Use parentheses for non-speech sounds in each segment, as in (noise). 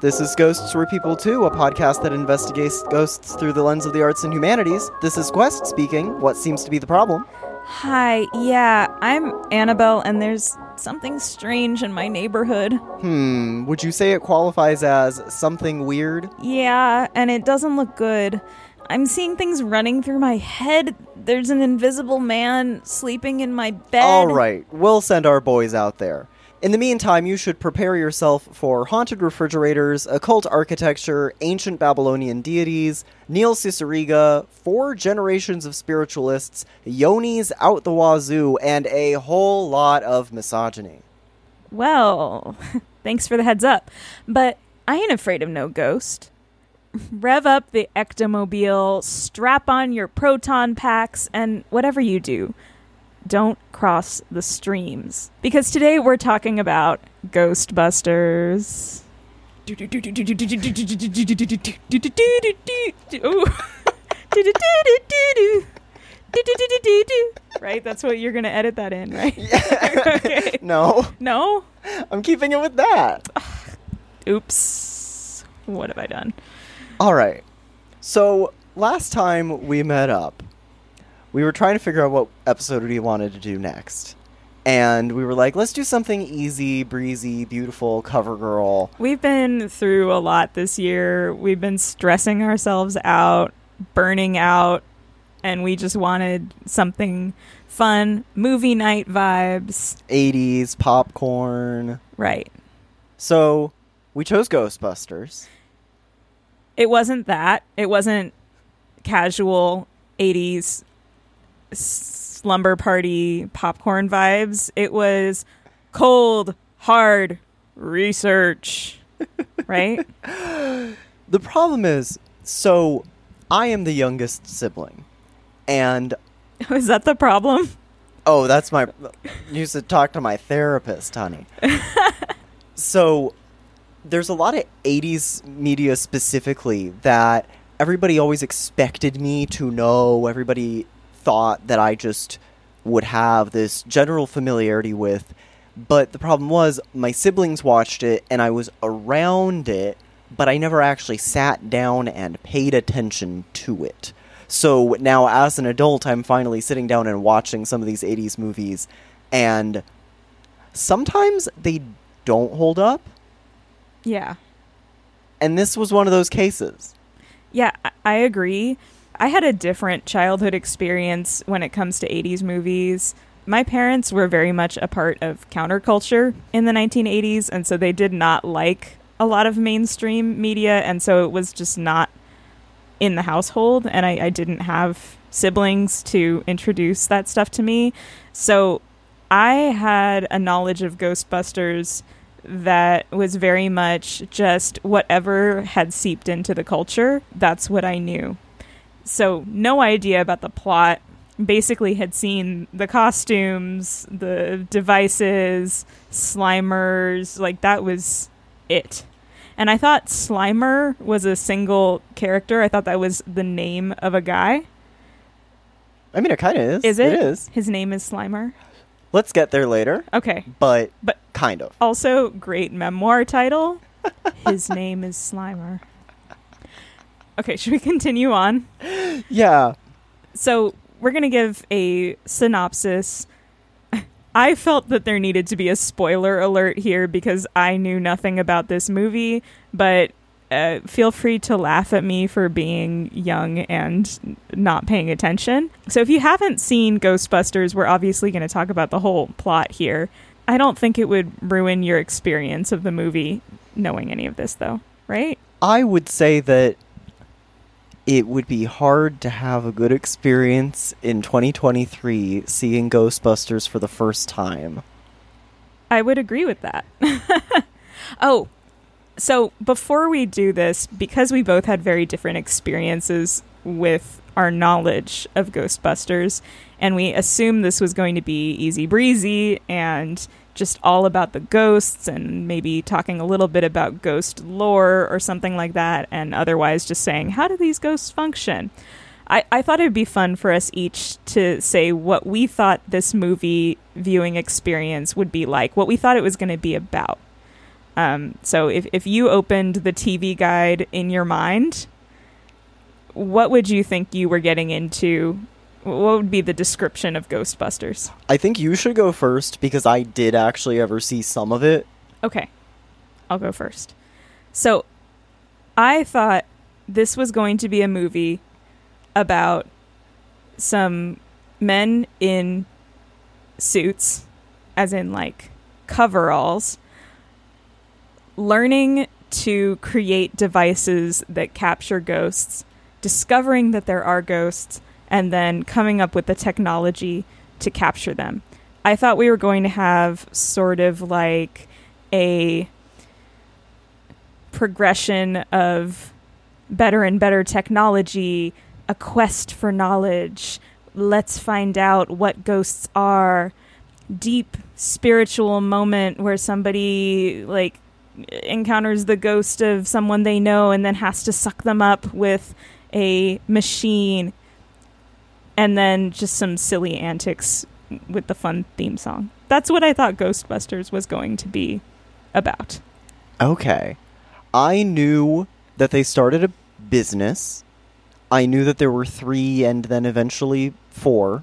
This is Ghosts Were People Too, a podcast that investigates ghosts through the lens of the arts and humanities. This is Quest speaking. What seems to be the problem? Hi, yeah, I'm Annabelle, and there's something strange in my neighborhood. Hmm, would you say it qualifies as something weird? Yeah, and it doesn't look good. I'm seeing things running through my head. There's an invisible man sleeping in my bed. All right, we'll send our boys out there. In the meantime, you should prepare yourself for haunted refrigerators, occult architecture, ancient Babylonian deities, Neil Cicierega, four generations of spiritualists, yonis out the wazoo, and a whole lot of misogyny. Well, (laughs) thanks for the heads up. But I ain't afraid of no ghost. (laughs) Rev up the ectomobile, strap on your proton packs, and whatever you do, don't cross the streams. Because today we're talking about Ghostbusters. right? That's what you're going to edit that in, right? (laughs) okay. No. No? I'm keeping it with that. Oops. What have I done? All right. So, last time we met up, we were trying to figure out what episode we wanted to do next. And we were like, let's do something easy, breezy, beautiful, cover girl. We've been through a lot this year. We've been stressing ourselves out, burning out, and we just wanted something fun, movie night vibes. 80s, popcorn. Right. So we chose Ghostbusters. It wasn't that. It wasn't casual 80s slumber party popcorn vibes. It was cold, hard research. (laughs) right? The problem is so I am the youngest sibling. And (laughs) is that the problem? Oh, that's my used to talk to my therapist, honey. (laughs) so there's a lot of 80s media specifically that everybody always expected me to know. Everybody thought that I just would have this general familiarity with. But the problem was, my siblings watched it and I was around it, but I never actually sat down and paid attention to it. So now, as an adult, I'm finally sitting down and watching some of these 80s movies, and sometimes they don't hold up. Yeah. And this was one of those cases. Yeah, I agree. I had a different childhood experience when it comes to 80s movies. My parents were very much a part of counterculture in the 1980s, and so they did not like a lot of mainstream media, and so it was just not in the household, and I, I didn't have siblings to introduce that stuff to me. So I had a knowledge of Ghostbusters that was very much just whatever had seeped into the culture, that's what I knew. So, no idea about the plot. Basically, had seen the costumes, the devices, Slimers, like that was it. And I thought Slimer was a single character. I thought that was the name of a guy. I mean, it kind of is. Is it? It is. His name is Slimer. Let's get there later. Okay. But but kind of. Also, great memoir title. (laughs) His name is Slimer. Okay, (laughs) should we continue on? Yeah. So, we're going to give a synopsis (laughs) I felt that there needed to be a spoiler alert here because I knew nothing about this movie, but uh, feel free to laugh at me for being young and not paying attention. So, if you haven't seen Ghostbusters, we're obviously going to talk about the whole plot here. I don't think it would ruin your experience of the movie knowing any of this, though, right? I would say that it would be hard to have a good experience in 2023 seeing Ghostbusters for the first time. I would agree with that. (laughs) oh, so before we do this, because we both had very different experiences with our knowledge of Ghostbusters, and we assumed this was going to be easy breezy and just all about the ghosts and maybe talking a little bit about ghost lore or something like that, and otherwise just saying, how do these ghosts function? I, I thought it would be fun for us each to say what we thought this movie viewing experience would be like, what we thought it was going to be about. Um, so if if you opened the TV guide in your mind, what would you think you were getting into? What would be the description of Ghostbusters? I think you should go first because I did actually ever see some of it. Okay. I'll go first. So, I thought this was going to be a movie about some men in suits, as in like coveralls, learning to create devices that capture ghosts, discovering that there are ghosts, and then coming up with the technology to capture them. I thought we were going to have sort of like a progression of better and better technology, a quest for knowledge. Let's find out what ghosts are. Deep spiritual moment where somebody like encounters the ghost of someone they know and then has to suck them up with a machine. And then just some silly antics with the fun theme song. That's what I thought Ghostbusters was going to be about. Okay. I knew that they started a business. I knew that there were three and then eventually four.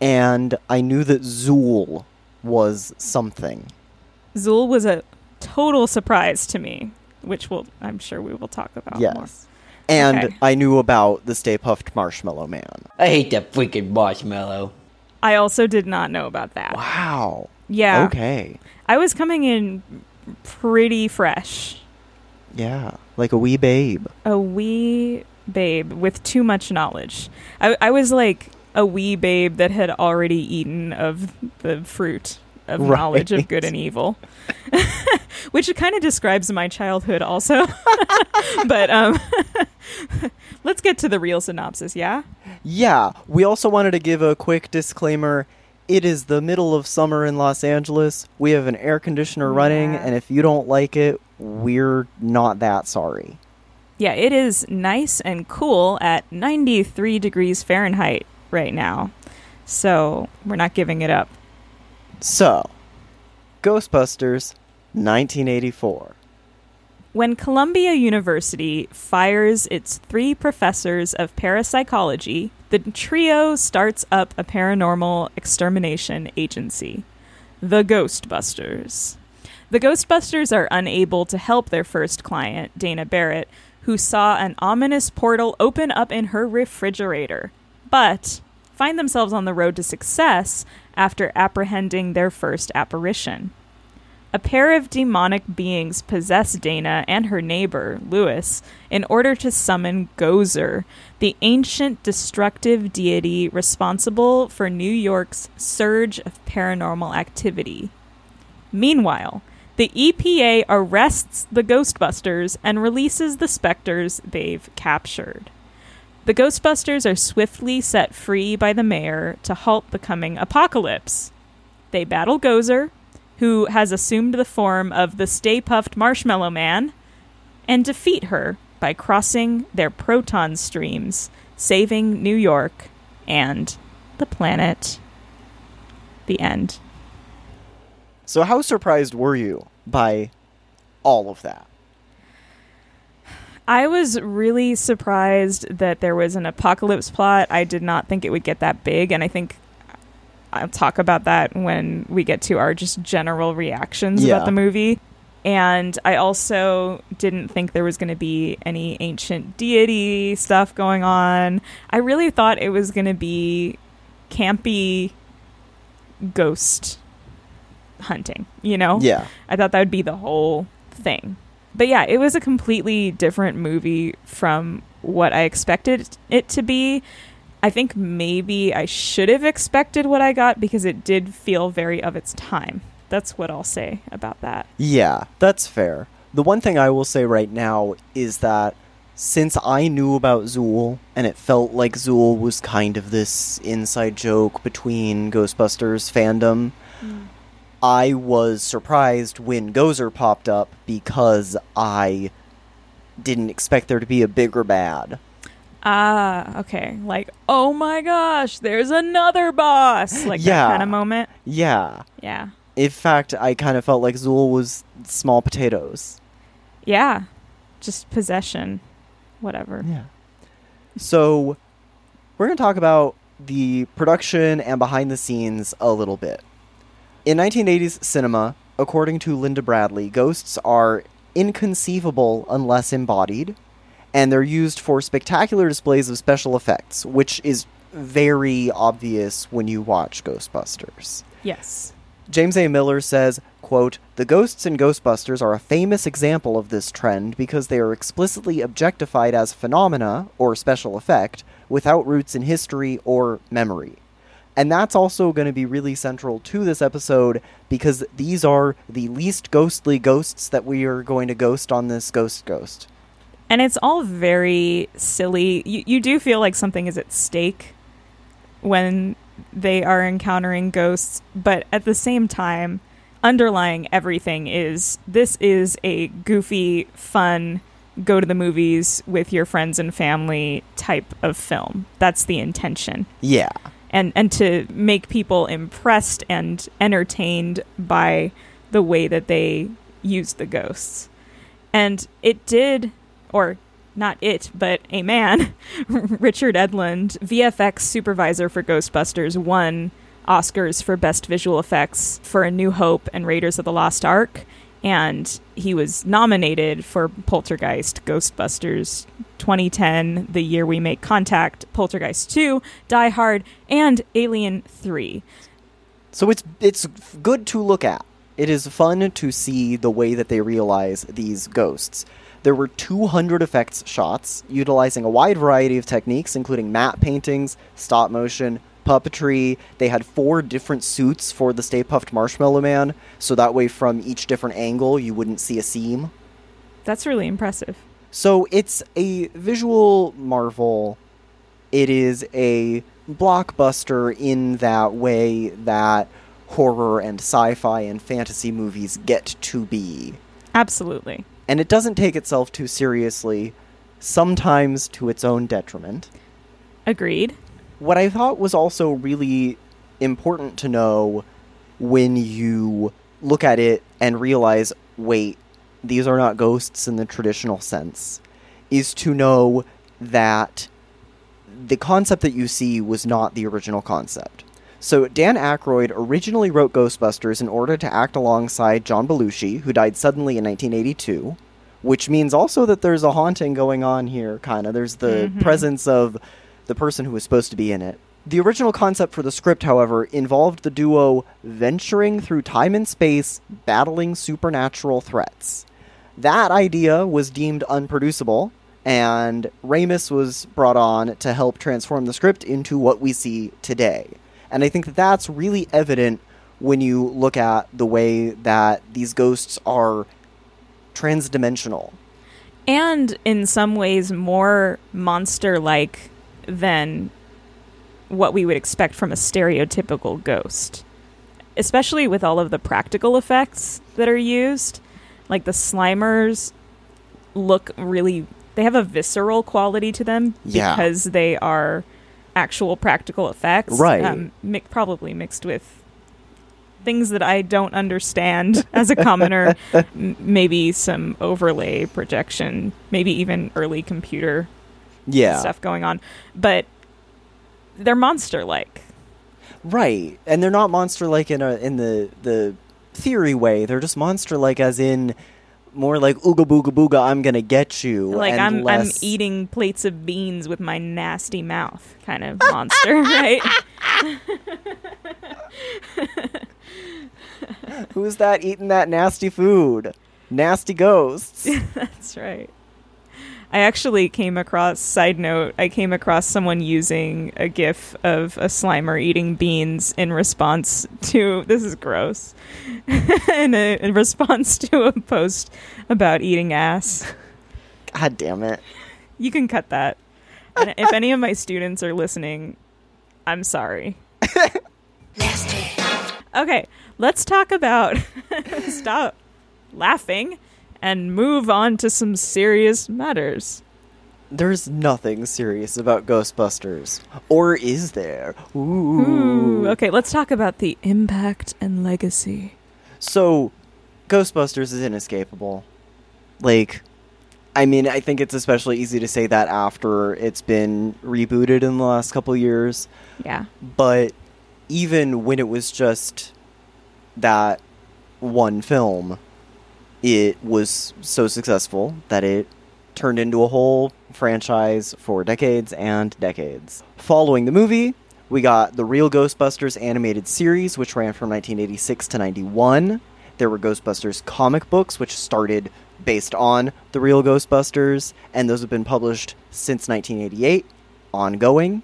And I knew that Zuul was something. Zuul was a total surprise to me, which will I'm sure we will talk about yes. more. And Okay. I knew about the Stay Puft Marshmallow Man. I hate that freaking marshmallow. I also did not know about that. Wow. Yeah. Okay. I was coming in pretty fresh. Yeah. Like a wee babe. A wee babe with too much knowledge. I, I was like a wee babe that had already eaten of the fruit of Right. knowledge of good and evil. (laughs) Which kind of describes my childhood also. (laughs) but um (laughs) let's get to the real synopsis, yeah? Yeah. We also wanted to give a quick disclaimer. It is the middle of summer in Los Angeles. We have an air conditioner running, Yeah. and if you don't like it, we're not that sorry. Yeah, it is nice and cool at 93 degrees Fahrenheit right now. So, we're not giving it up. So, Ghostbusters 1984. When Columbia University fires its three professors of parapsychology, the trio starts up a paranormal extermination agency, the Ghostbusters. The Ghostbusters are unable to help their first client, Dana Barrett, who saw an ominous portal open up in her refrigerator, but find themselves on the road to success after apprehending their first apparition. A pair of demonic beings possess Dana and her neighbor, Lewis, in order to summon Gozer, the ancient destructive deity responsible for New York's surge of paranormal activity. Meanwhile, the EPA arrests the Ghostbusters and releases the specters they've captured. The Ghostbusters are swiftly set free by the mayor to halt the coming apocalypse. They battle Gozer, who has assumed the form of the Stay Puft Marshmallow Man, and defeat her by crossing their proton streams, saving New York and the planet. The end. So, how surprised were you by all of that? I was really surprised that there was an apocalypse plot. I did not think it would get that big, and I think I'll talk about that when we get to our just general reactions Yeah. about the movie. And I also didn't think there was going to be any ancient deity stuff going on. I really thought it was going to be campy ghost hunting, you know? Yeah. I thought that would be the whole thing. But yeah, it was a completely different movie from what I expected it to be. I think maybe I should have expected what I got because it did feel very of its time. That's what I'll say about that. Yeah, that's fair. The one thing I will say right now is that since I knew about Zuul and it felt like Zuul was kind of this inside joke between Ghostbusters fandom, I was surprised when Gozer popped up because I didn't expect there to be a bigger bad. Ah, okay. Like, oh my gosh, there's another boss. Like Yeah. that kind of moment. Yeah. Yeah. In fact, I kind of felt like Zuul was small potatoes. Yeah. Just possession. Whatever. Yeah. So, we're going to talk about the production and behind the scenes a little bit. In 1980s cinema, according to Linda Badley, ghosts are inconceivable unless embodied, and they're used for spectacular displays of special effects, which is very obvious when you watch Ghostbusters. Yes. James A. Miller says, quote, The ghosts in Ghostbusters are a famous example of this trend because they are explicitly objectified as phenomena, or special effect, without roots in history or memory. And that's also going to be really central to this episode because these are the least ghostly ghosts that we are going to ghost on this Ghost Ghost. And it's all very silly. You, you do feel like something is at stake when they are encountering ghosts, but at the same time, underlying everything is this is a goofy, fun, go to the movies with your friends and family type of film. That's the intention. Yeah. And and to make people impressed and entertained by the way that they use the ghosts. And it did or not it, but a man, (laughs) Richard Edlund, VFX supervisor for Ghostbusters, won Oscars for Best Visual Effects for A New Hope and Raiders of the Lost Ark. And he was nominated for Poltergeist, Ghostbusters 2010, The Year We Make Contact, Poltergeist 2, Die Hard, and Alien 3. So it's it's good to look at. It is fun to see the way that they realize these ghosts. There were 200 effects shots, utilizing a wide variety of techniques, including matte paintings, stop motion, puppetry. They had four different suits for the Stay Puft Marshmallow Man, so that way from each different angle you wouldn't see a seam. That's really impressive. So it's a visual marvel. It is a blockbuster in that way that horror and sci fi and fantasy movies get to be. Absolutely. And it doesn't take itself too seriously, sometimes to its own detriment. Agreed. What I thought was also really important to know when you look at it and realize, wait, these are not ghosts in the traditional sense, is to know that the concept that you see was not the original concept. So Dan Aykroyd originally wrote Ghostbusters in order to act alongside John Belushi, who died suddenly in 1982, which means also that there's a haunting going on here, kind of. There's the Mhm. presence of the person who was supposed to be in it. The original concept for the script, however, involved the duo venturing through time and space, battling supernatural threats. That idea was deemed unproducible, and Ramis was brought on to help transform the script into what we see today. And I think that that's really evident when you look at the way that these ghosts are transdimensional. And in some ways more monster like than what we would expect from a stereotypical ghost. Especially with all of the practical effects that are used. Like the Slimers look really they have a visceral quality to them Yeah. because they are actual practical effects. Right. Um, mi- probably mixed with things that I don't understand (laughs) as a commoner. M- maybe some overlay projection, maybe even early computer Yeah. stuff going on. But they're monster like. Right. And they're not monster like in a in the the theory way. They're just monster like as in more like ooga booga booga I'm gonna get you. Like I'm I'm eating plates of beans with my nasty mouth kind of monster, (laughs) right? (laughs) Who's that eating that nasty food? Nasty ghosts. (laughs) That's right. I actually came across side note, I came across someone using a gif of a Slimer eating beans in response to this is gross. (laughs) in, a, in response to a post about eating ass. God damn it. You can cut that. And if any of my students are listening, I'm sorry. Okay, let's talk about (laughs) stop laughing and move on to some serious matters. There's nothing serious about Ghostbusters. Or is there? Ooh. Ooh, okay, let's talk about the impact and legacy So, Ghostbusters is inescapable. Like, I mean, I think it's especially easy to say that after it's been rebooted in the last couple years. Yeah. But even when it was just that one film, it was so successful that it turned into a whole franchise for decades and decades. Following the movie, we got the Real Ghostbusters animated series, which ran from 1986 to 91. There were Ghostbusters comic books, which started based on the Real Ghostbusters, and those have been published since 1988, ongoing.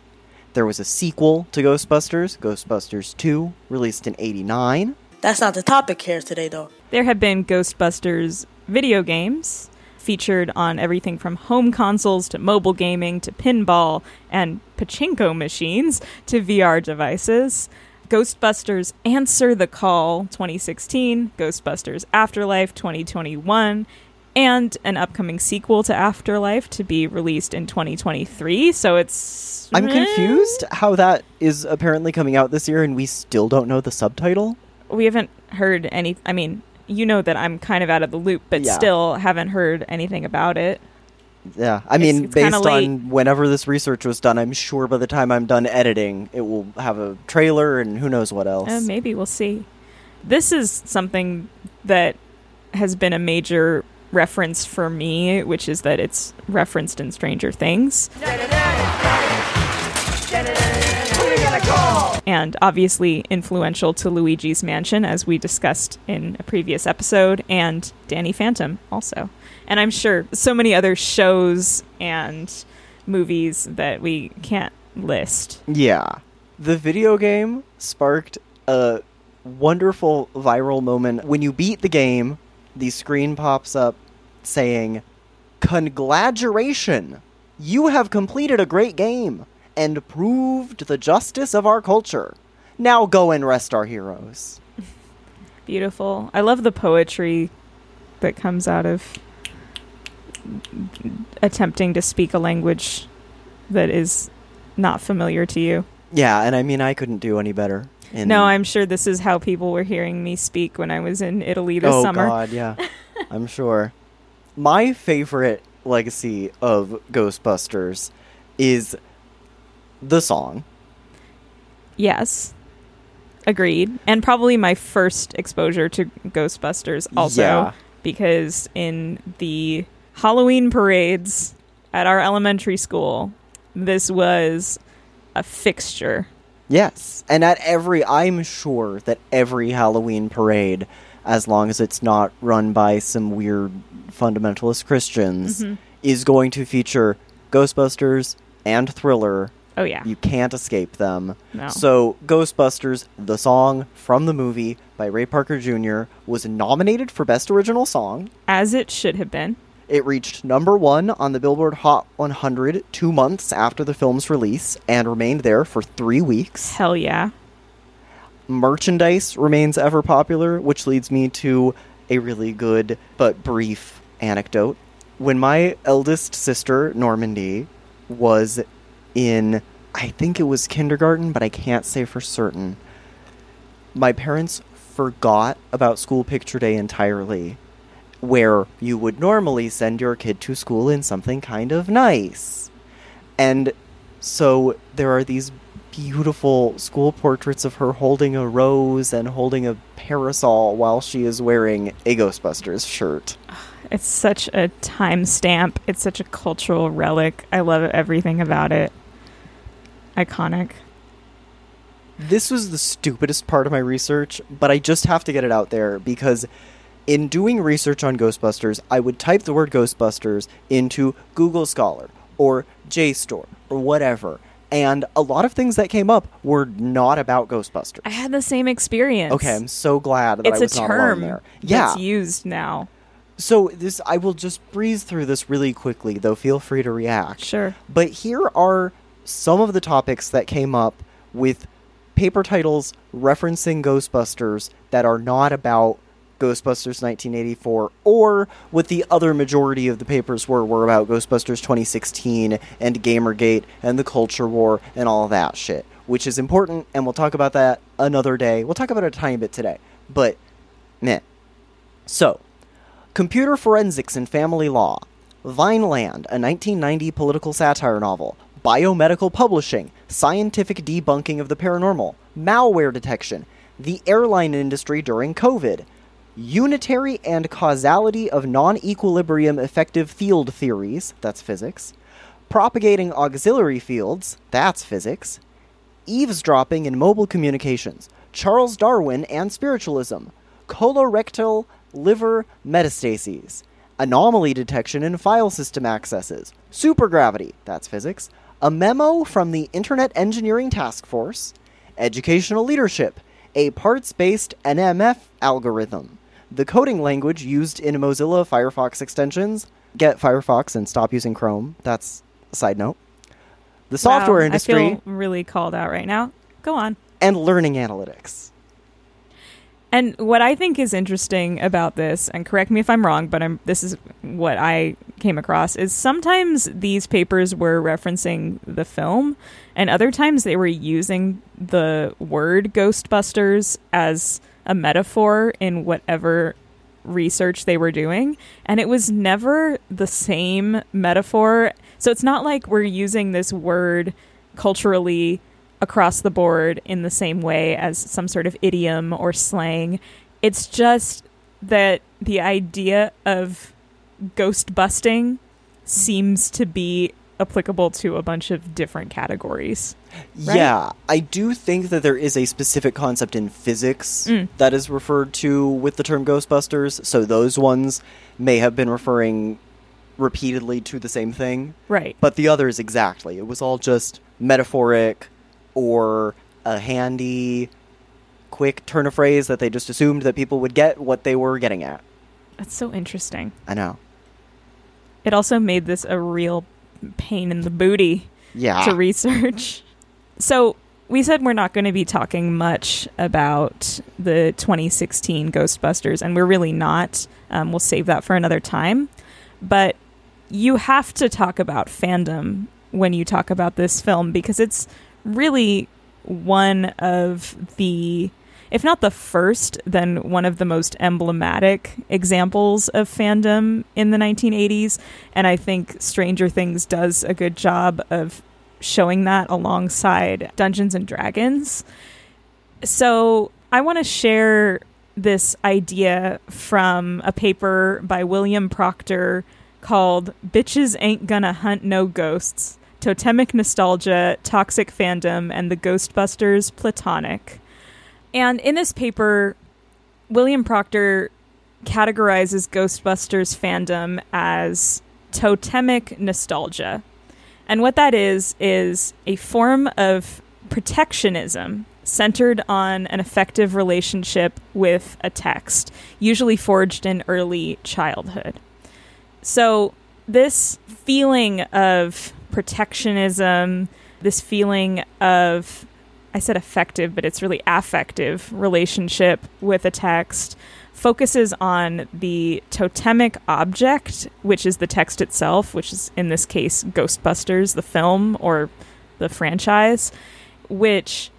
There was a sequel to Ghostbusters, Ghostbusters 2, released in 89. That's not the topic here today, though. There have been Ghostbusters video games featured on everything from home consoles to mobile gaming to pinball and pachinko machines to VR devices. Ghostbusters Answer the Call 2016, Ghostbusters Afterlife 2021, and an upcoming sequel to Afterlife to be released in 2023. So it's. I'm confused how that is apparently coming out this year and we still don't know the subtitle. We haven't heard any. I mean, you know that I'm kind of out of the loop, but Yeah. still haven't heard anything about it. Yeah, I mean, it's kinda based on whenever this research was done, I'm sure by the time I'm done editing, it will have a trailer and who knows what else. Uh, maybe we'll see. This is something that has been a major reference for me, which is that it's referenced in Stranger Things. And obviously influential to Luigi's Mansion, as we discussed in a previous episode, and Danny Phantom also. And I'm sure so many other shows and movies that we can't list. Yeah. The video game sparked a wonderful viral moment. When you beat the game, the screen pops up saying, Congratulations! You have completed a great game and proved the justice of our culture. Now go and rest our heroes. (laughs) Beautiful. I love the poetry that comes out of attempting to speak a language that is not familiar to you. Yeah, and I mean, I couldn't do any better. In No, I'm sure this is how people were hearing me speak when I was in Italy this oh, summer. God, yeah. (laughs) I'm sure. My favorite legacy of Ghostbusters is the song. Yes. Agreed. And probably my first exposure to Ghostbusters also Yeah. because in the Halloween parades at our elementary school, this was a fixture. Yes. And at every, I'm sure that every Halloween parade, as long as it's not run by some weird fundamentalist Christians, Mhm. is going to feature Ghostbusters and Thriller. Oh yeah. You can't escape them. No. So, Ghostbusters, the song from the movie by Ray Parker Jr., was nominated for Best Original Song. As it should have been. It reached number one on the Billboard Hot 100 two months after the film's release and remained there for three weeks. Hell yeah. Merchandise remains ever popular, which leads me to a really good but brief anecdote. When my eldest sister, Normandy, was in, I think it was kindergarten, but I can't say for certain, my parents forgot about school picture day entirely where you would normally send your kid to school in something kind of nice. And so there are these beautiful school portraits of her holding a rose and holding a parasol while she is wearing a Ghostbusters shirt. It's such a timestamp. It's such a cultural relic. I love everything about it. Iconic. This was the stupidest part of my research, but I just have to get it out there because in doing research on Ghostbusters, I would type the word Ghostbusters into Google Scholar or JSTOR or whatever, and a lot of things that came up were not about Ghostbusters. I had the same experience. Okay, I'm so glad that it's I a was not alone term there. Yeah. that's used now. So this I will just breeze through this really quickly, though feel free to react. Sure. But here are some of the topics that came up with paper titles referencing Ghostbusters that are not about Ghostbusters 1984 or what the other majority of the papers were were about Ghostbusters 2016 and Gamergate and the culture war and all that shit, which is important and we'll talk about that another day. We'll talk about it a tiny bit today. But Meh. So, Computer Forensics and Family Law, Vineland, a 1990 political satire novel, Biomedical Publishing, Scientific Debunking of the Paranormal, Malware Detection, The Airline Industry During COVID, Unitary and Causality of Non Equilibrium Effective Field Theories, that's physics, Propagating Auxiliary Fields, that's physics, Eavesdropping in Mobile Communications, Charles Darwin and Spiritualism, Colorectal Liver Metastases, Anomaly Detection in File System Accesses, Supergravity, that's physics, a memo from the Internet Engineering Task Force, Educational Leadership, a parts based NMF algorithm, the coding language used in Mozilla Firefox extensions, get Firefox and stop using Chrome, that's a side note, the software Wow, industry, I feel really called out right now. Go on. and learning analytics. And what I think is interesting about this, and correct me if I'm wrong, but I'm this is what I came across is sometimes these papers were referencing the film, and other times they were using the word Ghostbusters as a metaphor in whatever research they were doing, and it was never the same metaphor. So it's not like we're using this word culturally across the board in the same way as some sort of idiom or slang. It's just that the idea of ghost busting seems to be applicable to a bunch of different categories. Right? Yeah, I do think that there is a specific concept in physics Mm. that is referred to with the term Ghostbusters, so those ones may have been referring repeatedly to the same thing, Right. but the others exactly. It was all just metaphoric or a handy, quick turn of phrase that they just assumed that people would get what they were getting at. That's so interesting. I know. It also made this a real pain in the booty Yeah. to research. So we said we're not going to be talking much about the 2016 Ghostbusters, and we're really not. Um, we'll save that for another time. But you have to talk about fandom when you talk about this film because it's really one of the, if not the first, then one of the most emblematic examples of fandom in the 1980s. And I think Stranger Things does a good job of showing that alongside Dungeons and Dragons. So I want to share this idea from a paper by William Proctor called Bitches Ain't Gonna Hunt No Ghosts Totemic Nostalgia, Toxic Fandom, and the Ghostbusters Platonic. And in this paper, William Proctor categorizes Ghostbusters fandom as totemic nostalgia. And what that is, is a form of protectionism centered on an effective relationship with a text, usually forged in early childhood. So, this feeling of protectionism, this feeling of, I said effective, but it's really affective relationship with a text, focuses on the totemic object, which is the text itself, which is in this case Ghostbusters, the film or the franchise, which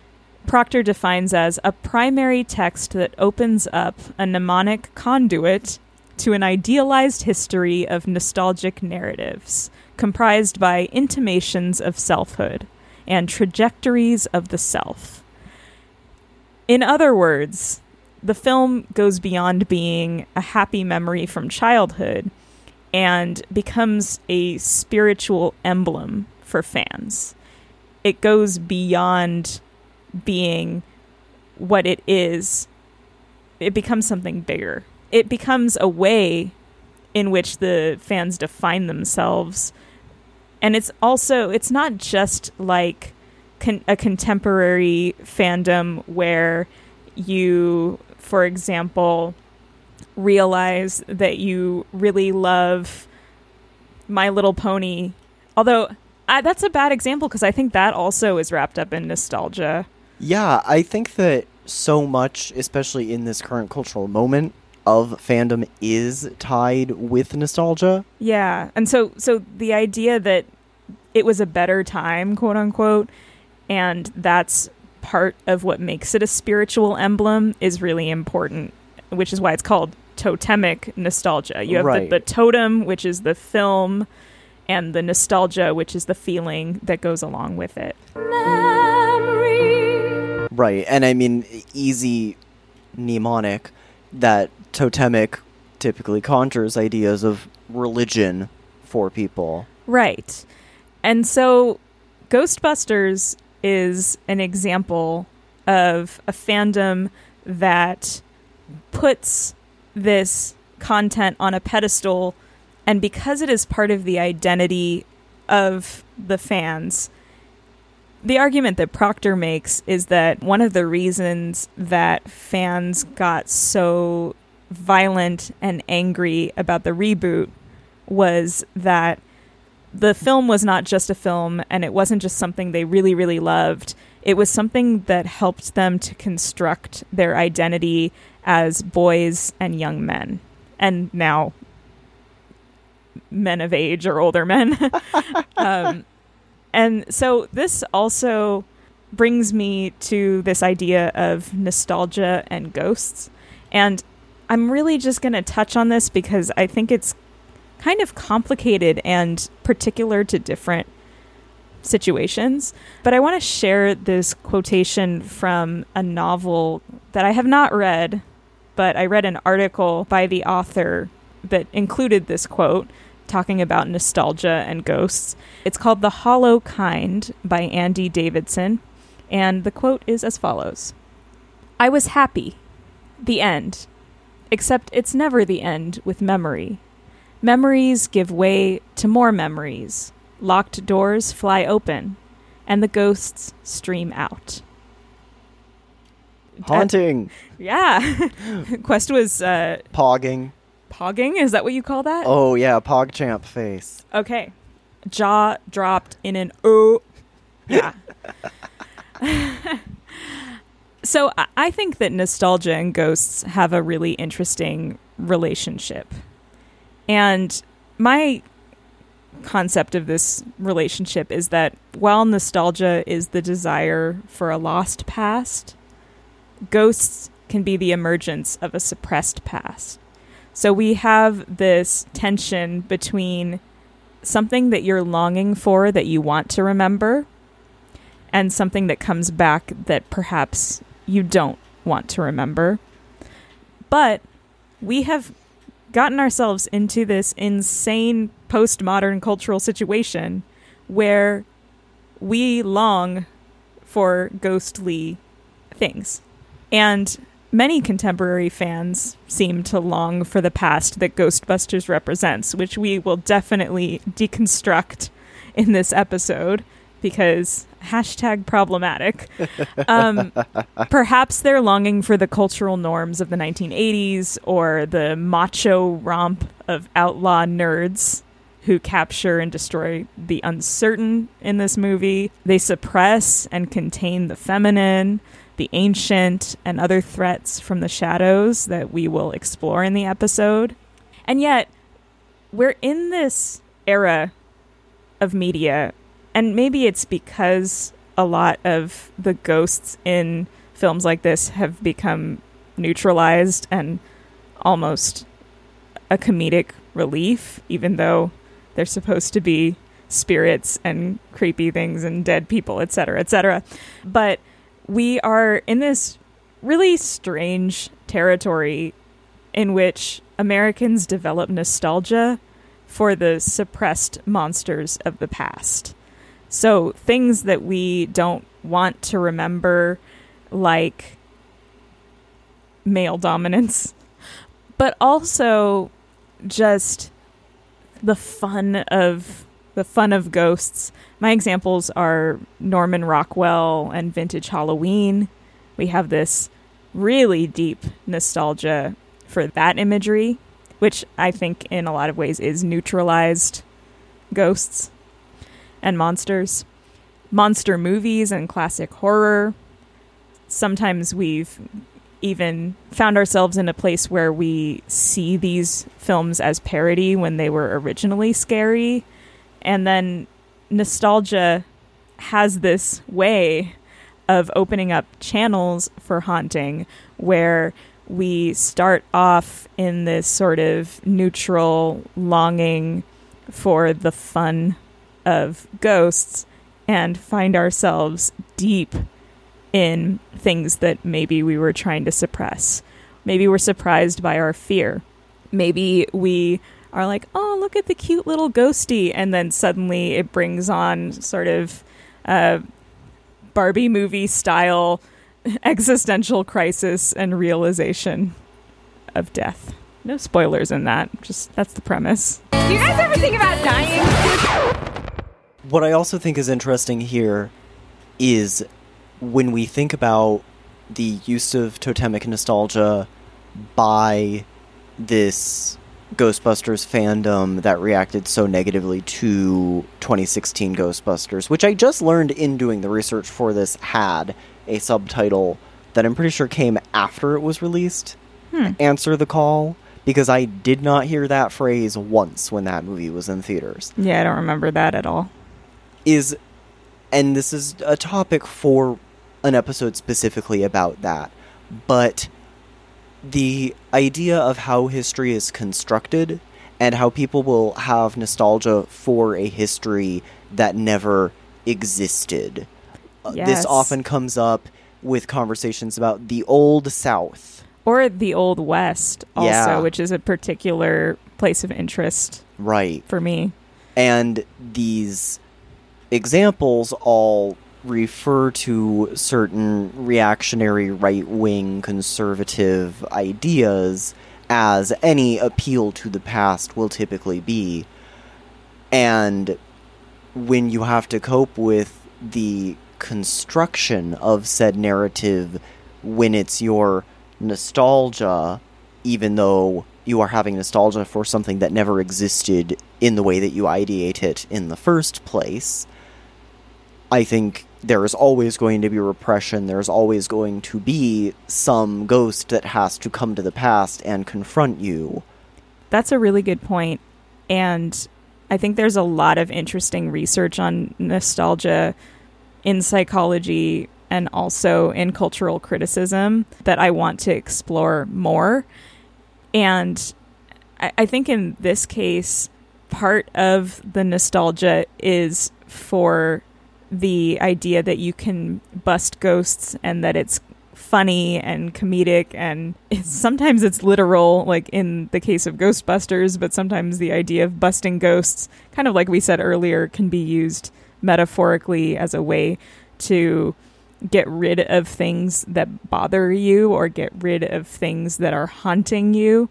Proctor defines as a primary text that opens up a mnemonic conduit to an idealized history of nostalgic narratives, comprised by intimations of selfhood and trajectories of the self. In other words, the film goes beyond being a happy memory from childhood and becomes a spiritual emblem for fans. It goes beyond being what it is, it becomes something bigger. It becomes a way in which the fans define themselves. And it's also, it's not just like con- a contemporary fandom where you, for example, realize that you really love My Little Pony. Although I, that's a bad example because I think that also is wrapped up in nostalgia. Yeah, I think that so much, especially in this current cultural moment of fandom, is tied with nostalgia. Yeah, and so so the idea that it was a better time, quote unquote, and that's part of what makes it a spiritual emblem is really important which is why it's called totemic nostalgia. You have Right. the, the totem, which is the film, and the nostalgia, which is the feeling that goes along with it. Right, and I mean, easy mnemonic that totemic typically conjures ideas of religion for people. Right. And so Ghostbusters is an example of a fandom that puts this content on a pedestal and because it is part of the identity of the fans the argument that Proctor makes is that one of the reasons that fans got so violent and angry about the reboot was that the film was not just a film and it wasn't just something they really, really loved. It was something that helped them to construct their identity as boys and young men. And now men of age or older men. (laughs) um, and so this also brings me to this idea of nostalgia and ghosts. And I'm really just going to touch on this because I think it's kind of complicated and particular to different situations. But I want to share this quotation from a novel that I have not read, but I read an article by the author that included this quote talking about nostalgia and ghosts. It's called The Hollow Kind by Andy Davidson, and the quote is as follows I was happy. The end. Except it's never the end with memory. Memories give way to more memories. Locked doors fly open, and the ghosts stream out. Haunting, Yeah. (laughs) Quest was uh, pogging. pogging. Is that what you call that? Oh yeah, pog champ face. Okay. Jaw dropped in an oh. Yeah. (laughs) so I- think that nostalgia and ghosts have a really interesting relationship. And my concept of this relationship is that while nostalgia is the desire for a lost past, ghosts can be the emergence of a suppressed past. So we have this tension between something that you're longing for that you want to remember and something that comes back that perhaps you don't want to remember. But we have gotten ourselves into this insane postmodern cultural situation where we long for ghostly things. And many contemporary fans seem to long for the past that Ghostbusters represents, which we will definitely deconstruct in this episode because hashtag problematic. Um, (laughs) perhaps they're longing for the cultural norms of the 1980s or the macho romp of outlaw nerds who capture and destroy the uncertain in this movie. They suppress and contain the feminine, the ancient, and other threats from the shadows that we will explore in the episode. And yet, we're in this era of media, and maybe it's because a lot of the ghosts in films like this have become neutralized and almost a comedic relief, even though they're supposed to be spirits and creepy things and dead people, etc., etc. But we are in this really strange territory in which Americans develop nostalgia for the suppressed monsters of the past. So things that we don't want to remember, like male dominance, but also just the fun of the fun of ghosts. My examples are Norman Rockwell and vintage Halloween. We have this really deep nostalgia for that imagery, which I think in a lot of ways is neutralized ghosts and monsters. Monster movies and classic horror. Sometimes we've even found ourselves in a place where we see these films as parody when they were originally scary. And then nostalgia has this way of opening up channels for haunting where we start off in this sort of neutral longing for the fun of ghosts and find ourselves deep in things that maybe we were trying to suppress. Maybe we're surprised by our fear. Maybe we are like, oh, look at the cute little ghosty. And then suddenly it brings on sort of uh, Barbie movie style (laughs) existential crisis and realization of death. No spoilers in that. Just that's the premise. Do you guys ever think about dying? What I also think is interesting here is when we think about the use of totemic nostalgia by this Ghostbusters fandom that reacted so negatively to 2016 Ghostbusters, which I just learned in doing the research for this had a subtitle that I'm pretty sure came after it was released. Hmm. Answer the call because I did not hear that phrase once when that movie was in theaters Yeah, I don't remember that at all. Is and this is a topic for an episode specifically about that but the idea of how history is constructed and how people will have nostalgia for a history that never existed Uh, Yes. this often comes up with conversations about the old south Or the Old West also, Yeah. which is a particular place of interest right for me. And these examples all refer to certain reactionary right wing conservative ideas as any appeal to the past will typically be. And when you have to cope with the construction of said narrative when it's your nostalgia, even though you are having nostalgia for something that never existed in the way that you ideate it in the first place, I think there is always going to be repression. There's always going to be some ghost that has to come to the past and confront you. That's a really good point. And I think there's a lot of interesting research on nostalgia in psychology and also in cultural criticism that I want to explore more. And I, I think in this case, part of the nostalgia is for the idea that you can bust ghosts and that it's funny and comedic and it's, sometimes it's literal like in the case of ghostbusters but sometimes the idea of busting ghosts kind of like we said earlier can be used metaphorically as a way to get rid of things that bother you or get rid of things that are haunting you.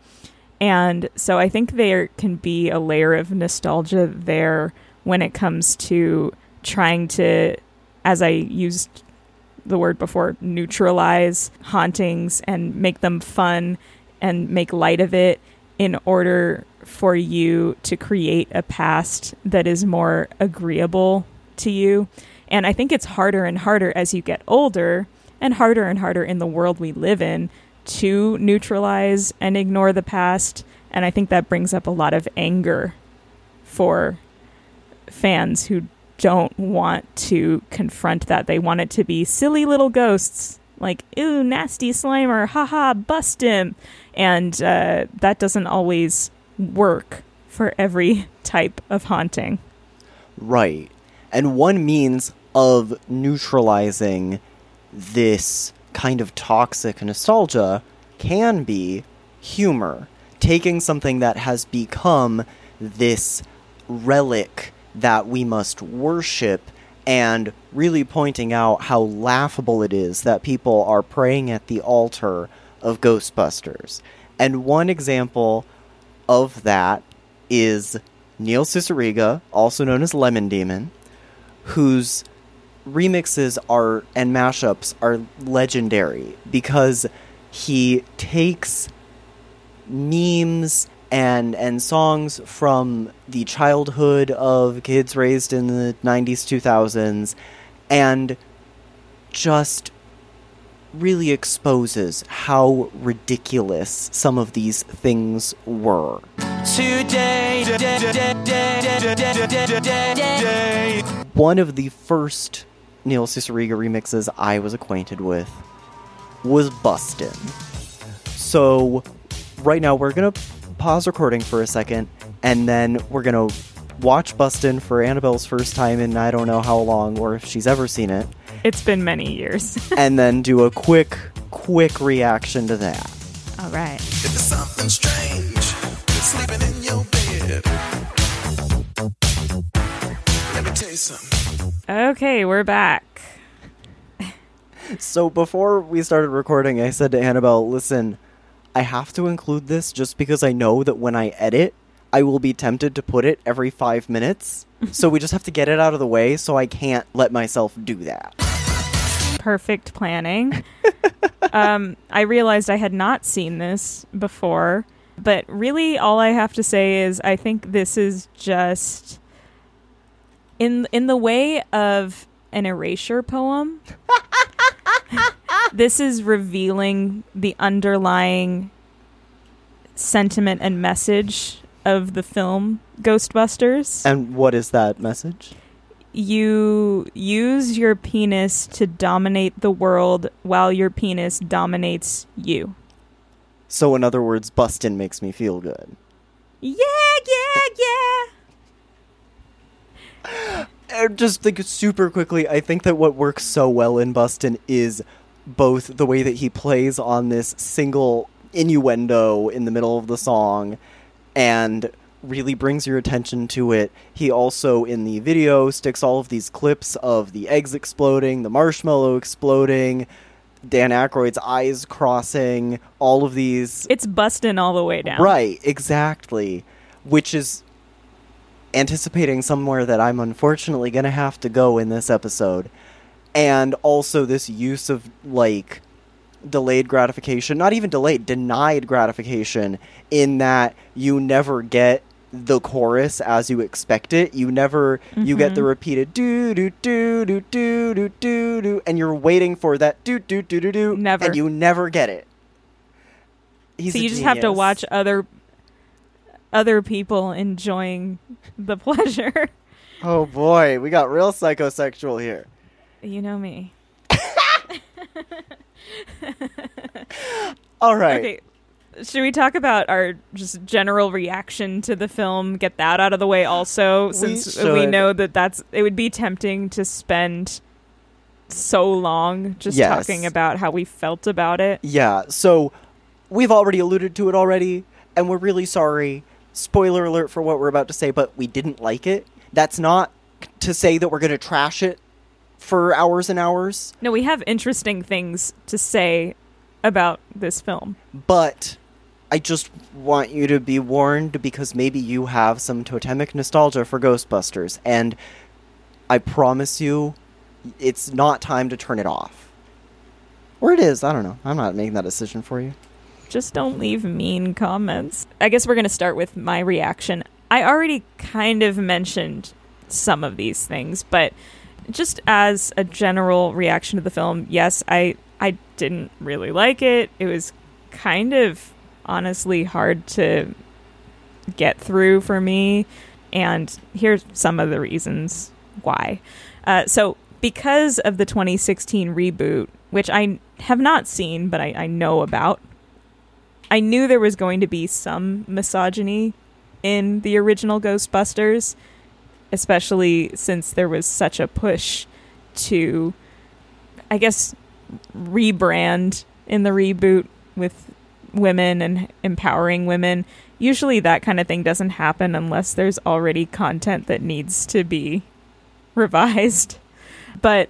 And so i think there can be a layer of nostalgia there when it comes to trying to as i used the word before neutralize hauntings and make them fun and make light of it in order for you to create a past that is more agreeable to you. And I think it's harder and harder as you get older and harder and harder in the world we live in to neutralize and ignore the past. And I think that brings up a lot of anger for fans who don't want to confront that. They want it to be silly little ghosts, like, ooh, nasty Slimer, haha, bust him. And uh, that doesn't always work for every (laughs) type of haunting. Right. And one means of neutralizing this kind of toxic nostalgia can be humor. Taking something that has become this relic that we must worship and really pointing out how laughable it is that people are praying at the altar of Ghostbusters. And one example of that is Neil Cicierega, also known as Lemon Demon, whose remixes are and mashups are legendary because he takes memes and and songs from the childhood of kids raised in the 90s 2000s and just really exposes how ridiculous some of these things were one of the first Neil Cicierega remixes I was acquainted with was Bustin'. So, right now we're gonna pause recording for a second, and then we're gonna watch Bustin for Annabelle's first time in I don't know how long, or if she's ever seen it, It's been many years. (laughs) and then do a quick, quick reaction to that. All right. If there's something strange sleeping in your bed, let me tell you something. Okay, we're back. So before we started recording, I said to Annabelle, "Listen, I have to include this just because I know that when I edit, I will be tempted to put it every five minutes. (laughs) so we just have to get it out of the way. So I can't let myself do that." Perfect planning. (laughs) um, I realized I had not seen this before, but really all I have to say is I think this is just in in the way of an erasure poem. (laughs) this is revealing the underlying sentiment and message of the film Ghostbusters. And what is that message? you use your penis to dominate the world while your penis dominates you. So in other words, Bustin makes me feel good. Yeah, yeah, yeah. And just think super quickly, I think that what works so well in Bustin is both the way that he plays on this single innuendo in the middle of the song and really brings your attention to it. He also, in the video, sticks all of these clips of the eggs exploding, the marshmallow exploding, Dan Aykroyd's eyes crossing, all of these It's busting all the way down. Right, exactly. Which is anticipating somewhere that I'm unfortunately going to have to go in this episode. And also this use of, like, delayed gratification, not even delayed, denied gratification, in that you never get the chorus as you expect it. You never, you get the repeated do do do do do do do do, and you're waiting for that do do do do do, Never. and you never get it. He's So you just have to watch other other people enjoying the pleasure. Oh boy, we got real psychosexual here. You know me. (laughs) All right. Okay. Should we talk about our just general reaction to the film? Get that out of the way also, since we should. know that that's it would be tempting to spend so long just Yes. talking about how we felt about it. Yeah, so we've already alluded to it already, and we're really sorry. Spoiler alert for what we're about to say, but we didn't like it. That's not to say that we're going to trash it for hours and hours, No, we have interesting things to say about this film. but I just want you to be warned because maybe you have some totemic nostalgia for Ghostbusters, and I promise you, it's not time to turn it off. Or it is, I don't know. I'm not making that decision for you. Just don't leave mean comments. I guess we're going to start with my reaction. I already kind of mentioned some of these things, but just as a general reaction to the film, yes, I I didn't really like it. It was kind of honestly hard to get through for me, and here's some of the reasons why. Uh, so, because of the 2016 reboot, which I have not seen, but I, I know about, I knew there was going to be some misogyny in the original Ghostbusters, especially since there was such a push to, I guess, rebrand in the reboot with women and empowering women. Usually that kind of thing doesn't happen unless there's already content that needs to be (laughs) revised. But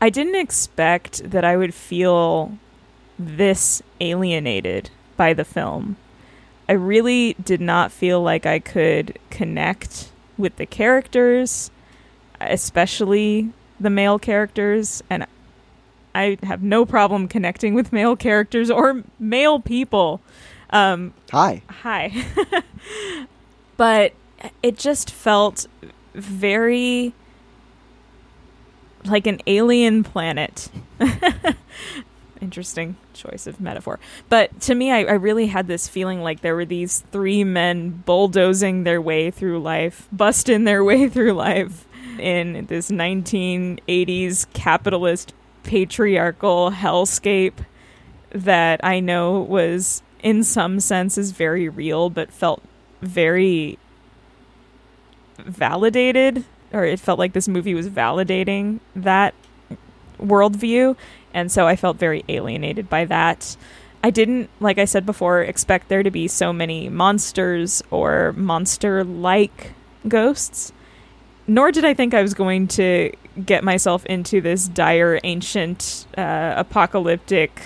I didn't expect that I would feel this alienated by the film. I really did not feel like I could connect with the characters, especially the male characters, and I have no problem connecting with male characters or male people. Um, Hi. hi. (laughs) but it just felt very like an alien planet. (laughs) Interesting choice of metaphor. But to me, I, I really had this feeling like there were these three men bulldozing their way through life, busting their (laughs) way through life in this 1980s capitalist patriarchal hellscape that I know was in some senses very real, but felt very validated, or it felt like this movie was validating that worldview. And so I felt very alienated by that. I didn't, like I said before, expect there to be so many monsters or monster like ghosts. Nor did I think I was going to get myself into this dire, ancient, uh, apocalyptic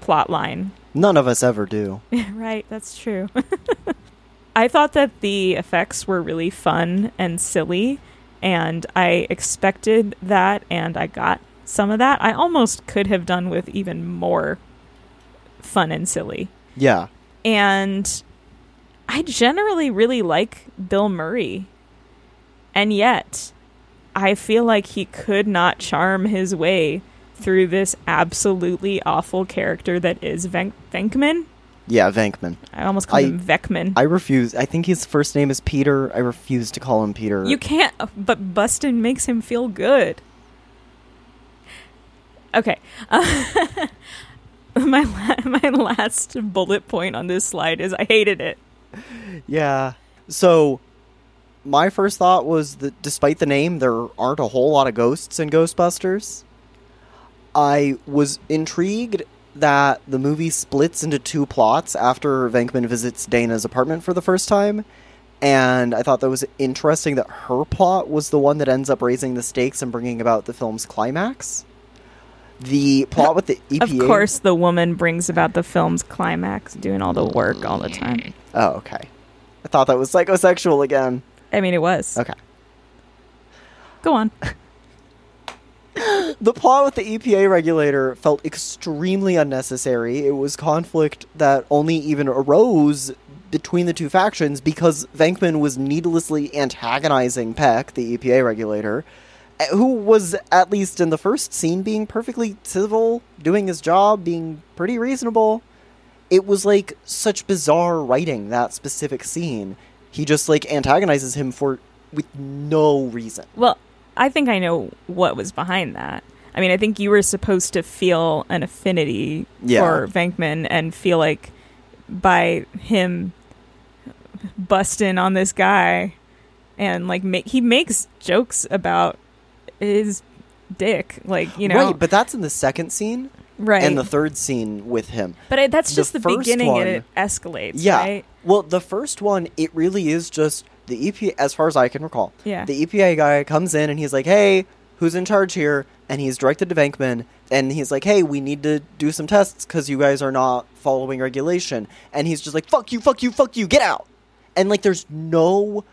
plot line. None of us ever do. (laughs) right, that's true. (laughs) I thought that the effects were really fun and silly, and I expected that, and I got some of that. I almost could have done with even more fun and silly. Yeah. And I generally really like Bill Murray. And yet, I feel like he could not charm his way through this absolutely awful character that is Ven- Venkman. Yeah, Venkman. I almost called I- him Venkman. I refuse. I think his first name is Peter. I refuse to call him Peter. You can't, uh, but Bustin makes him feel good. Okay. Uh, (laughs) my la- my last bullet point on this slide is I hated it. Yeah. So, my first thought was that despite the name, there aren't a whole lot of ghosts in Ghostbusters. I was intrigued that the movie splits into two plots after Venkman visits Dana's apartment for the first time. And I thought that was interesting that her plot was the one that ends up raising the stakes and bringing about the film's climax. The plot with the EPA. Of course, the woman brings about the film's climax, doing all the work all the time. Oh, okay. I thought that was psychosexual again. I mean, it was. Okay. Go on. (laughs) (laughs) The plot with the EPA regulator felt extremely unnecessary. It was conflict that only even arose between the two factions because Venkman was needlessly antagonizing Peck, the EPA regulator, Uh, who was, at least in the first scene, being perfectly civil, doing his job, being pretty reasonable. It was like such bizarre writing, that specific scene. He just like antagonizes him for with no reason. Well, I think I know what was behind that. I mean, I think you were supposed to feel an affinity Yeah. for Venkman and feel like by him busting on this guy and like make he makes jokes about his dick, like you know, Right, but that's in the second scene. right. and the third scene with him. but it, that's just the, first beginning, one- and it escalates. Yeah. right? Well, the first one, it really is just the EPA, as far as I can recall. Yeah. The EPA guy comes in and he's like, "Hey, who's in charge here?" And he's directed to Venkman, and he's like, "Hey, we need to do some tests because you guys are not following regulation." And he's just like, "Fuck you, fuck you, fuck you, get out!" And like, there's no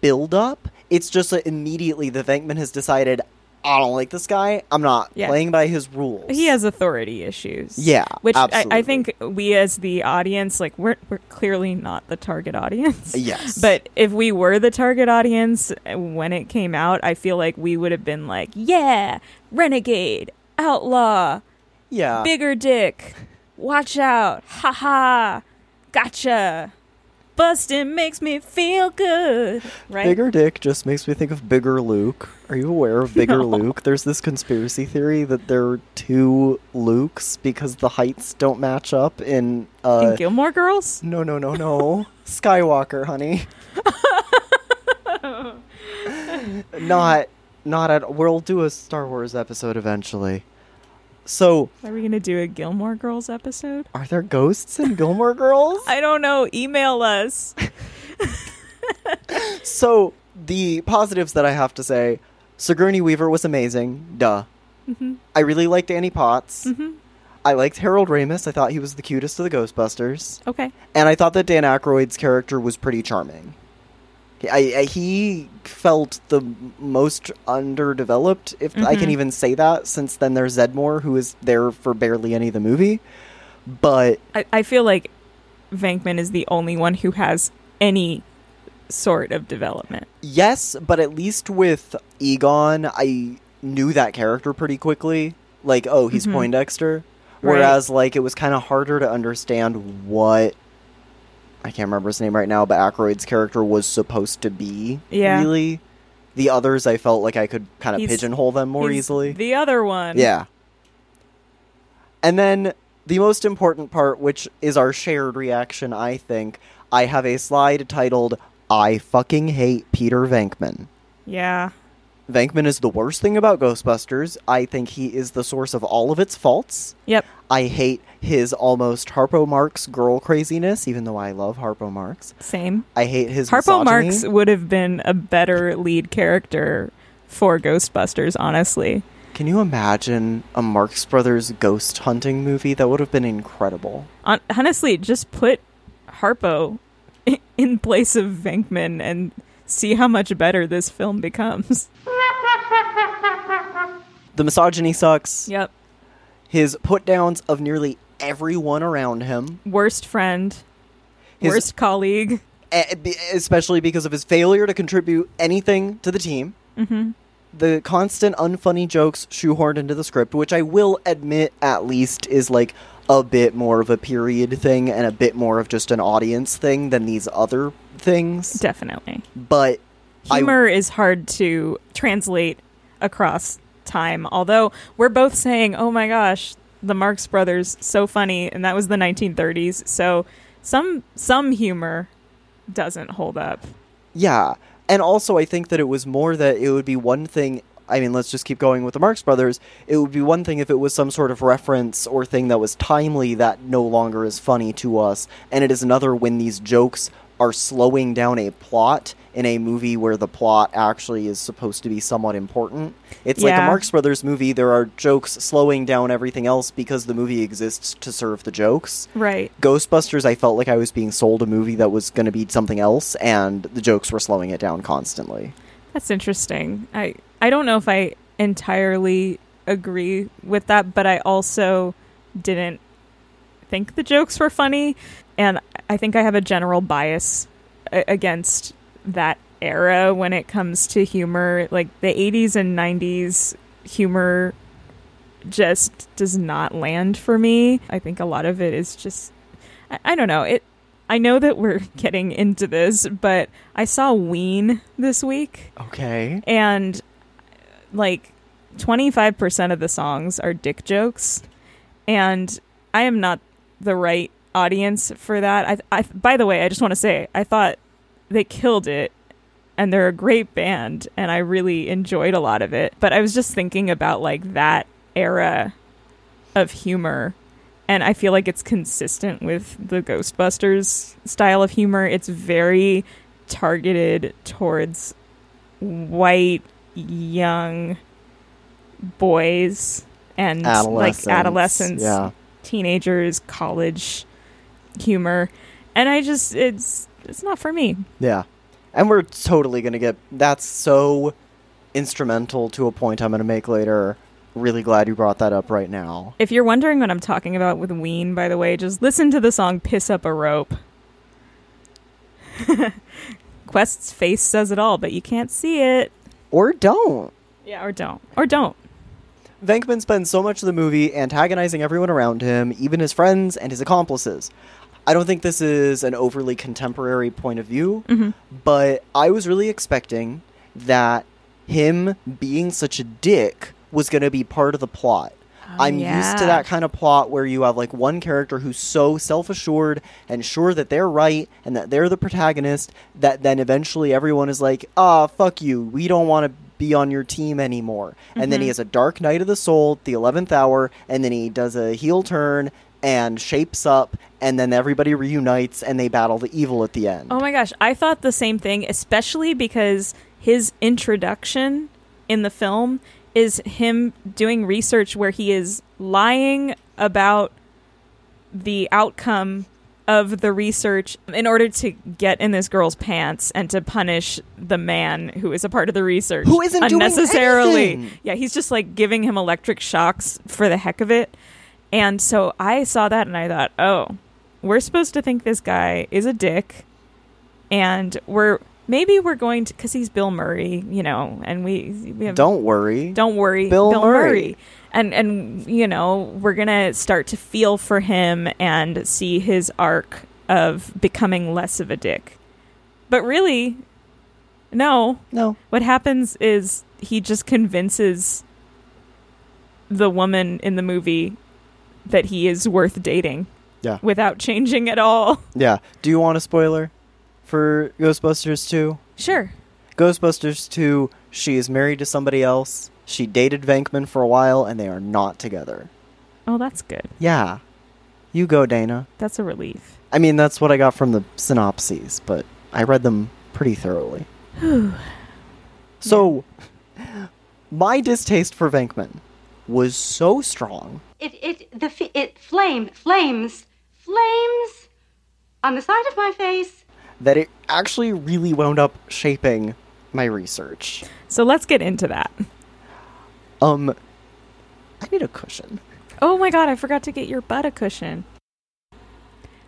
build up. It's just that immediately the Venkman has decided, "I don't like this guy. I'm not Yeah. playing by his rules." He has authority issues. Yeah, which I, I think we as the audience, like we're we're clearly not the target audience. Yes. (laughs) But if we were the target audience uh, when it came out, I feel like we would have been like, "Yeah, renegade, outlaw, yeah. bigger dick, watch out, haha, gotcha." Bustin' makes me feel good, right? Bigger Dick just makes me think of Bigger Luke. Are you aware of Bigger (laughs) No. Luke? There's this conspiracy theory that there are two Lukes because the heights don't match up in uh In Gilmore Girls. No, no, no, no. (laughs) Skywalker, honey. (laughs) not not at we'll do a Star Wars episode eventually. So, Are we gonna do a Gilmore Girls episode? are there ghosts in Gilmore Girls? (laughs) I don't know. Email us. (laughs) So the positives that I have to say, Sigourney Weaver was amazing. Duh. Mm-hmm. I really liked Annie Potts. I liked Harold Ramis. I thought he was the cutest of the Ghostbusters, Okay. and I thought that Dan Aykroyd's character was pretty charming. I, I he felt the most underdeveloped, if I can Mhm. even say that, since then there's Zeddemore, who is there for barely any of the movie. But I, I feel like Venkman is the only one who has any sort of development. Yes, but at least with Egon, I knew that character pretty quickly. Like, oh, he's Mhm. Poindexter. Right. Whereas, like, it was kind of harder to understand what I can't remember his name right now, but Aykroyd's character was supposed to be. Yeah. Really, the others I felt like I could kind of He's- pigeonhole them more easily. The other one. Yeah. And then the most important part, which is our shared reaction, I think, I have a slide titled I fucking hate Peter Venkman. Yeah. Venkman is the worst thing about Ghostbusters. I think he is the source of all of its faults. Yep. I hate his almost Harpo Marx girl craziness, even though I love Harpo Marx. Same. I hate his Harpo misogyny. Marx would have been a better lead character for Ghostbusters, honestly. Can you imagine a Marx Brothers ghost hunting movie? That would have been incredible. Honestly, just put Harpo (laughs) in place of Venkman and see how much better this film becomes. The misogyny sucks. Yep. His put downs of nearly everyone around him, Worst friend, His- worst colleague. especially because of his failure to contribute anything to the team. hmm The constant unfunny jokes shoehorned into the script, which I will admit at least is like a bit more of a period thing and a bit more of just an audience thing than these other things. Definitely. But I- Humor is hard to translate across time, although we're both saying, oh my gosh, the Marx Brothers, so funny, and that was the 1930s. So some some humor doesn't hold up. Yeah. And also, I think that it was more that it would be one thing. I mean, let's just keep going with the Marx Brothers. It would be one thing if it was some sort of reference or thing that was timely that no longer is funny to us. And it is another when these jokes are slowing down a plot in a movie where the plot actually is supposed to be somewhat important. It's like a Marx Brothers movie, there are jokes slowing down everything else because the movie exists to serve the jokes. Right. Ghostbusters, I felt like I was being sold a movie that was going to be something else, and the jokes were slowing it down constantly. That's interesting. I I don't know if I entirely agree with that, but I also didn't think the jokes were funny, and I think I have a general bias a- against that era when it comes to humor. Like the 80s and 90s humor just does not land for me. I think a lot of it is just I, I don't know. It I know that we're (laughs) getting into this, but I saw Ween this week Okay. and like 25% of the songs are dick jokes and I am not the right audience for that. I, I by the way, I just want to say I thought they killed it and they're a great band and I really enjoyed a lot of it. But I was just thinking about like that era of humor and I feel like it's consistent with the Ghostbusters style of humor. It's very targeted towards white young boys and Adolescents. like adolescents, Yeah. teenagers, college humor. And I just it's it's not for me. Yeah. And we're totally going to get. That's so instrumental to a point I'm going to make later. Really glad you brought that up right now. If you're wondering what I'm talking about with Ween, by the way, just listen to the song Piss Up a Rope. (laughs) Quest's face says it all, but you can't see it. Or don't. Yeah, or don't. Or don't. Venkman spends so much of the movie antagonizing everyone around him, even his friends and his accomplices. I don't think this is an overly contemporary point of view, Mm-hmm. but I was really expecting that him being such a dick was going to be part of the plot. I'm used to that kind of plot where you have like one character who's so self assured and sure that they're right and that they're the protagonist that then eventually everyone is like, ah, fuck you. We don't want to be on your team anymore. And then he Mhm. has a dark night of the soul, the 11th hour, and then he does a heel turn and shapes up, and then everybody reunites and they battle the evil at the end. Oh my gosh, I thought the same thing, especially because his introduction in the film is him doing research where he is lying about the outcome of the research in order to get in this girl's pants and to punish the man who is a part of the research Who isn't doing unnecessarily. Yeah, he's just like giving him electric shocks for the heck of it. And so I saw that and I thought, "Oh, we're supposed to think this guy is a dick and we're maybe we're going to because he's Bill Murray, you know, and we we have Don't worry. don't worry, Bill Murray. and and you know we're gonna start to feel for him and see his arc of becoming less of a dick, but really, no. No. What happens is he just convinces the woman in the movie that he is worth dating Yeah. without changing at all. Yeah. Do you want a spoiler for Ghostbusters 2? Sure. Ghostbusters 2, she is married to somebody else. She dated Venkman for a while and they are not together. Oh, that's good. Yeah. You go, Dana. That's a relief. I mean, that's what I got from the synopses, but I read them pretty thoroughly. (sighs) so, my distaste for Venkman was so strong. It it the f- it flame flames flames on the side of my face. That it actually really wound up shaping my research. So let's get into that. Um, I need a cushion. Oh my god, I forgot to get your butt a cushion.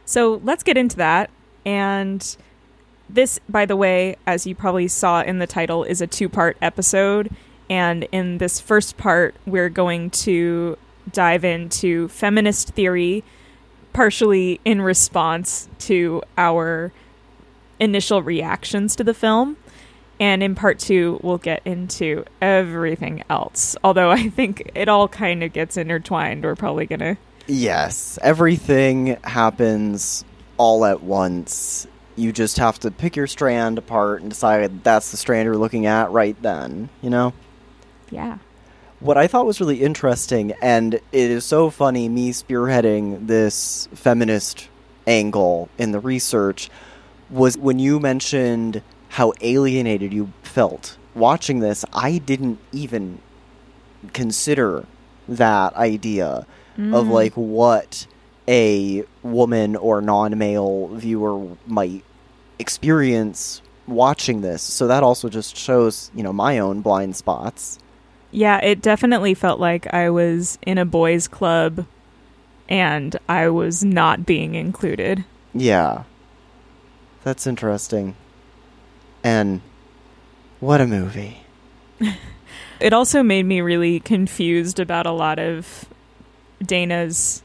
So let's get into that. And this, by the way, as you probably saw in the title, is a two part episode. And in this first part, we're going to dive into feminist theory, partially in response to our initial reactions to the film. And in part two, we'll get into everything else. Although I think it all kind of gets intertwined. We're probably going to. Yes, everything happens all at once. You just have to pick your strand apart and decide that's the strand you're looking at right then, you know? Yeah. What I thought was really interesting, and it is so funny me spearheading this feminist angle in the research, was when you mentioned how alienated you felt watching this. I didn't even consider that idea of mm. like what a woman or non-male viewer might experience watching this. So that also just shows, you know, my own blind spots. Yeah, it definitely felt like I was in a boys' club and I was not being included. Yeah. That's interesting. And what a movie. (laughs) It also made me really confused about a lot of Dana's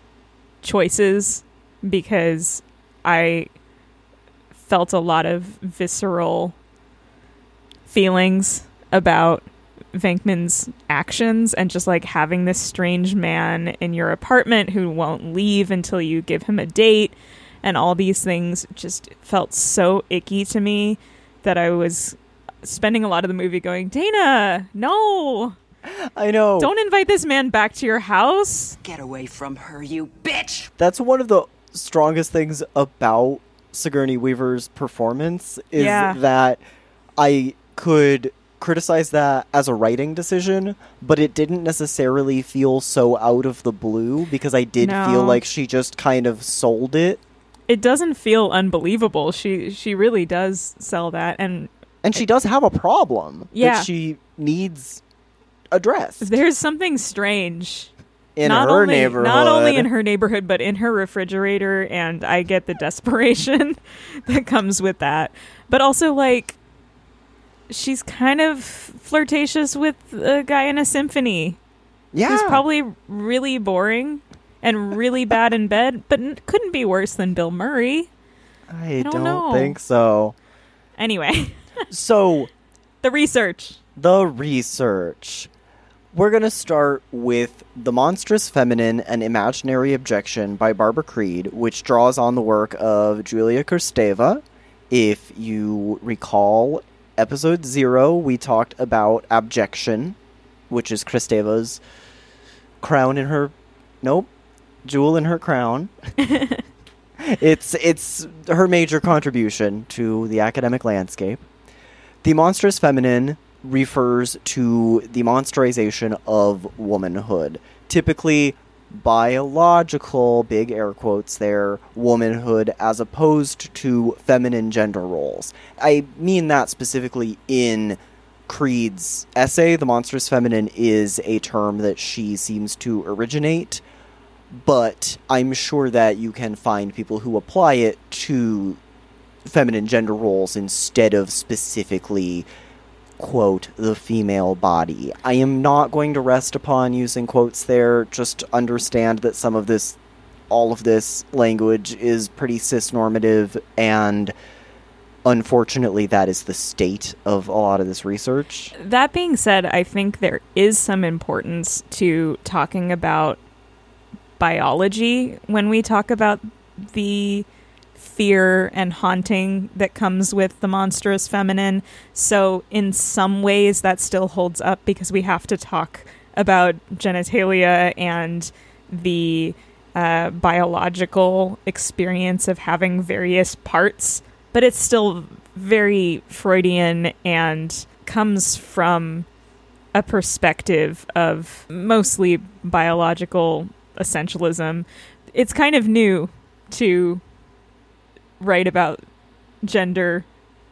choices because I felt a lot of visceral feelings about Venkman's actions and just like having this strange man in your apartment who won't leave until you give him a date and all these things just felt so icky to me that I was spending a lot of the movie going, Dana, no, I know. don't invite this man back to your house. Get away from her, you bitch! That's one of the strongest things about Sigourney Weaver's performance is Yeah. that I could criticize that as a writing decision, but it didn't necessarily feel so out of the blue because I did No. feel like she just kind of sold it. It doesn't feel unbelievable. She she really does sell that and And she does have a problem Yeah. that she needs addressed there's something strange in not her only, neighborhood. Not only in her neighborhood, but in her refrigerator, and I get the desperation (laughs) that comes with that. But also, like, she's kind of flirtatious with a guy in a symphony yeah. who's probably really boring and really bad in bed, but n- couldn't be worse than Bill Murray. I, don't don't, think so. Anyway, (laughs) So, the research. the research. We're going to start with The Monstrous Feminine and Imaginary Abjection by Barbara Creed, which draws on the work of Julia Kristeva. If you recall, episode zero, we talked about abjection, which is Kristeva's crown in her. Nope. Jewel in her crown. (laughs) it's it's her major contribution to the academic landscape. The monstrous feminine refers to the monsterization of womanhood. Typically, biological, big air quotes there, womanhood as opposed to feminine gender roles. I mean that specifically in Creed's essay. The monstrous feminine is a term that she seems to originate, but I'm sure that you can find people who apply it to feminine gender roles instead of specifically quote the female body. I am not going to rest upon using quotes there. Just understand that some of this all of this language is pretty cisnormative and unfortunately that is the state of a lot of this research. That being said, I think there is some importance to talking about biology when we talk about the fear and haunting that comes with the monstrous feminine. So, in some ways, that still holds up because we have to talk about genitalia and the uh, biological experience of having various parts. But it's still very Freudian and comes from a perspective of mostly biological essentialism. It's kind of new to write about gender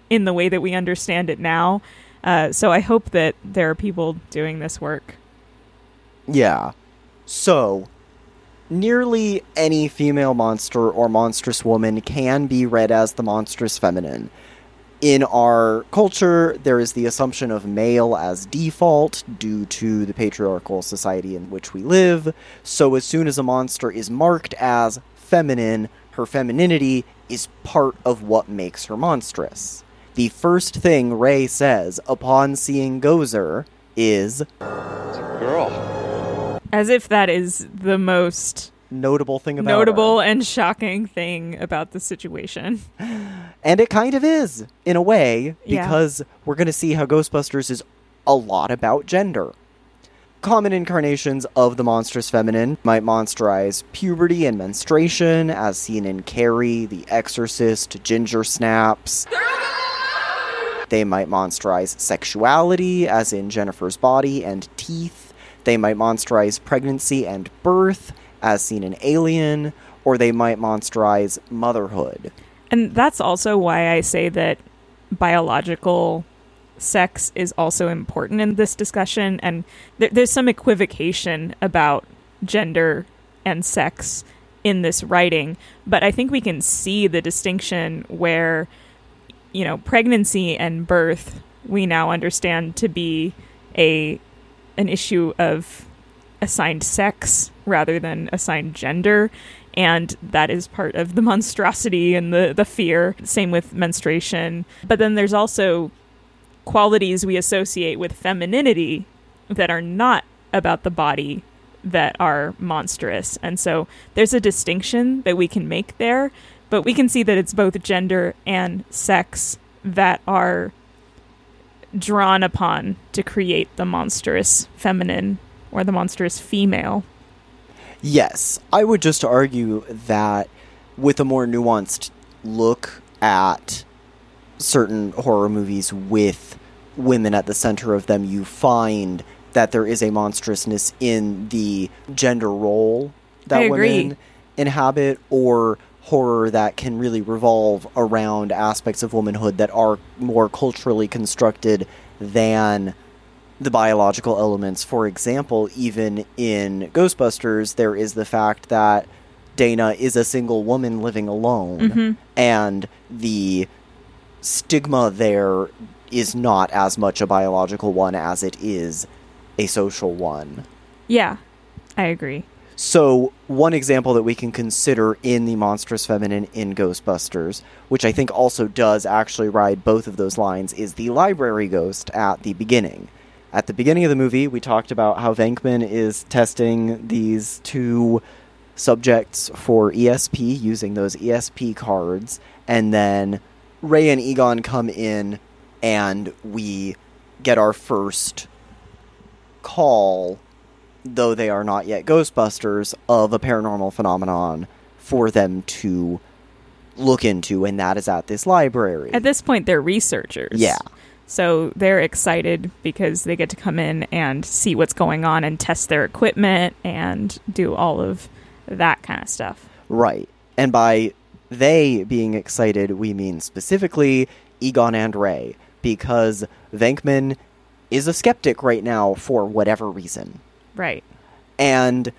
in the way that we understand it now. Uh, so I hope that there are people doing this work. Yeah. So, nearly any female monster or monstrous woman can be read as the monstrous feminine. In our culture, there is the assumption of male as default due to the patriarchal society in which we live. So, as soon as a monster is marked as feminine, her femininity is part of what makes her monstrous. The first thing Ray says upon seeing Gozer is a girl. As if that is the most notable thing about notable her. and shocking thing about the situation. (laughs) And it kind of is, in a way, Yeah. because we're going to see how Ghostbusters is a lot about gender. Common incarnations of the monstrous feminine might monsterize puberty and menstruation, as seen in Carrie, The Exorcist, Ginger Snaps. They might monsterize sexuality, as in Jennifer's Body and Teeth. They might monsterize pregnancy and birth, as seen in Alien. Or they might monsterize motherhood. And that's also why I say that biological sex is also important in this discussion. And there there's some equivocation about gender and sex in this writing. But I think we can see the distinction where, you know, pregnancy and birth we now understand to be a an issue of assigned sex rather than assigned gender and that is part of the (laughs) monstrosity and the the fear. Same with menstruation. But then there's also qualities we associate with femininity that are not about the body that are monstrous. And so there's a distinction that we can make there but we can see that it's both gender and sex that are drawn upon to create the monstrous feminine or the monstrous female Yes, I would just argue that with a more nuanced look at certain horror movies with women at the center of them, you find that there is a monstrousness in the gender role that women inhabit or horror that can really revolve around aspects of womanhood that are more culturally constructed than the biological elements. For example, even in Ghostbusters, there is the fact that Dana is a single woman living alone, mm-hmm. and the stigma there is not as much a biological one as it is a social one. yeah i agree So, one example that we can consider in the monstrous feminine in Ghostbusters, which I think also does actually ride both of those lines, is the library ghost at the beginning. At the beginning of the movie, we talked about how Venkman is testing these two subjects for ESP using those ESP cards, and then Ray and Egon come in, and we get our first call though they are not yet Ghostbusters, of a paranormal phenomenon for them to look into, and that is at this library. At this point, they're researchers. Yeah. So they're excited because they get to come in and see what's going on and test their equipment and do all of that kind of stuff. right. And by they being excited, we mean specifically Egon and Ray, because Venkman is a skeptic right now for whatever reason. Right. And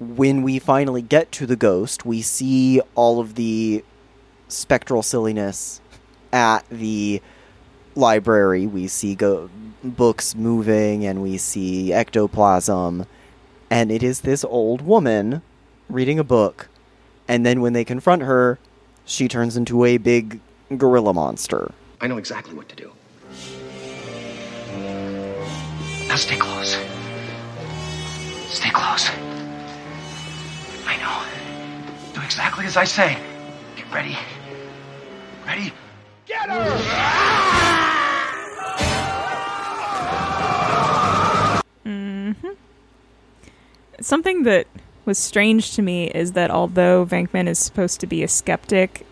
when we finally get to the ghost, we see all of the spectral silliness at the library. We see go- books moving and we see ectoplasm. And it is this old woman reading a book. And then when they confront her, she turns into a big gorilla monster. I know exactly what to do. Now stay close. Stay close. I know. Do exactly as I say. Get ready. Ready? Get her! Mm-hmm. Something that was strange to me is that although Venkman is supposed to be a skeptic,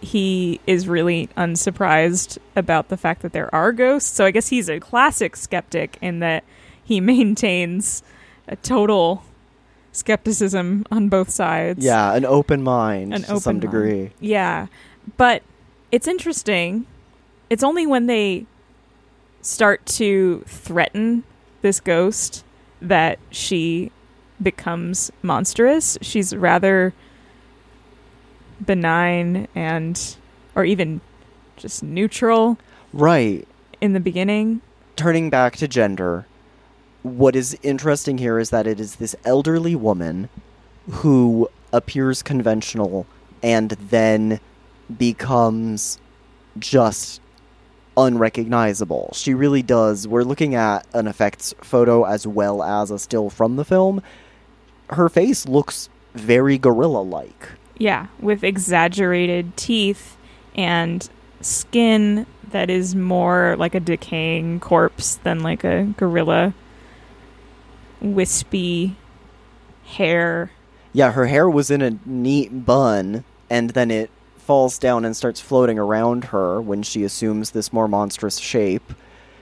he is really unsurprised about the fact that there are ghosts. So I guess he's a classic skeptic in that he (laughs) maintains a total skepticism on both sides. Yeah, an open mind An to open some mind. degree. Yeah. But it's interesting. It's only when they start to threaten this ghost that she becomes monstrous. She's rather benign and or even just neutral Right. in the beginning. Turning back to gender, what is interesting here is that it is this elderly woman who appears conventional and then becomes just unrecognizable. She really does. We're looking at an effects photo as well as a still from the film. Her face looks very gorilla like. Yeah, with exaggerated teeth and skin that is more like a decaying corpse than like a gorilla. Wispy hair. Yeah, her hair was in a neat bun, and then it falls down and starts floating around her when she assumes this more monstrous shape.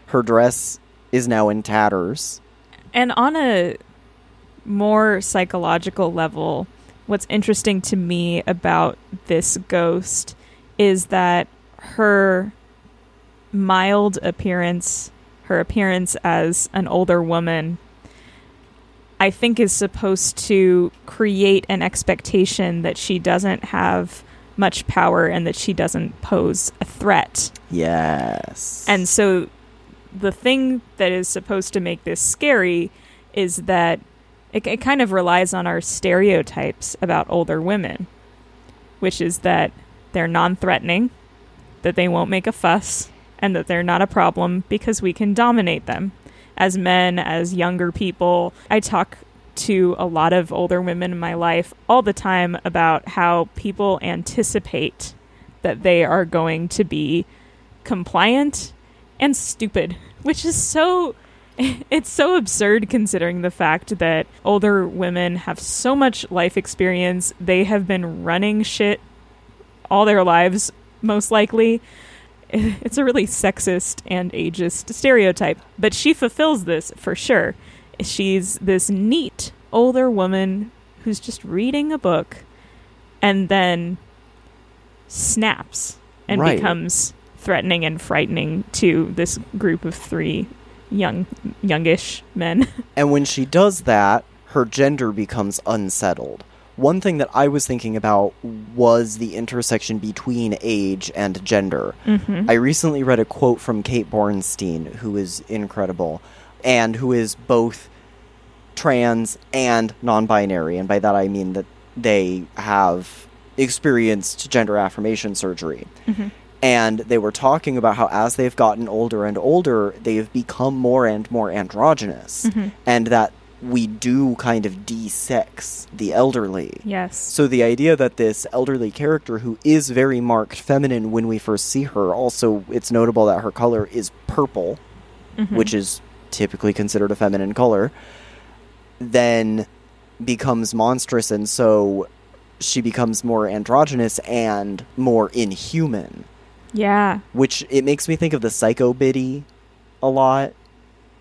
Her dress is now in tatters. And on a more psychological level, what's interesting to me about this ghost is that her mild appearance, her appearance as an older woman, I think is supposed to create an expectation that she doesn't have much power and that she doesn't pose a threat. Yes. And so the thing that is supposed to make this scary is that it, it kind of relies on our stereotypes about older women, which is that they're non threatening, that they won't make a fuss, and that they're not a problem because we can dominate them. As men, as younger people, I talk to a lot of older women in my life all the time about how people anticipate that they are going to be compliant and stupid, which is so (laughs) it's so absurd considering the fact that older women have so much life experience. They have been running shit all their lives most likely. (laughs) It's a really sexist and ageist stereotype, but she fulfills this for sure. She's this neat older woman who's just reading a book and then snaps and Right. becomes threatening and frightening to this group of three young youngish men. (laughs) And when she does that, her gender becomes unsettled. One thing that I was thinking about was the intersection between age and gender. Mm-hmm. I recently read a quote from Kate Bornstein, who is incredible, and who is both trans and non binary. And by that I mean that they have experienced gender affirmation surgery. Mm-hmm. And they were talking about how as they've gotten older and older, they've become more and more androgynous. Mm-hmm. And that we do kind of de-sex the elderly. yes. So the idea that this elderly character who is very marked feminine when we first see her, also it's notable that her color is purple, mm-hmm. which is typically considered a feminine color, then becomes monstrous and so she becomes more androgynous and more inhuman, Yeah. which it makes me think of the Psycho Biddy a lot.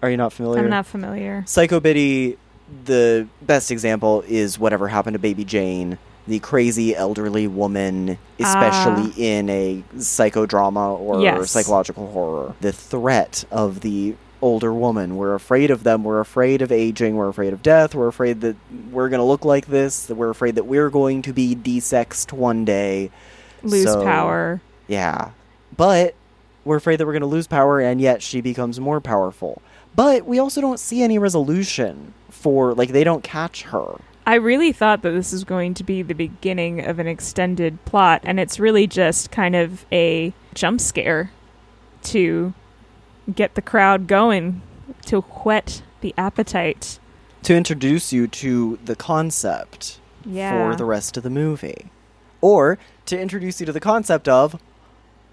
Are you not familiar? I'm not familiar. Psycho Biddy, the best example is whatever happened to Baby Jane, the crazy elderly woman, especially ah. in a psychodrama or Yes. psychological horror. The threat of the older woman. We're afraid of them. We're afraid of aging. We're afraid of death. We're afraid that we're going to look like this. That we're afraid that we're going to be desexed one day. Lose So- power. Yeah. But we're afraid that we're going to lose power, and yet she becomes more powerful. But we also don't see any resolution for, like, they don't catch her. I really thought that this was going to be the beginning of an extended plot, and it's really just kind of a jump scare to get the crowd going, to whet the appetite. To introduce you to the concept, Yeah. for the rest of the movie. Or to introduce you to the concept of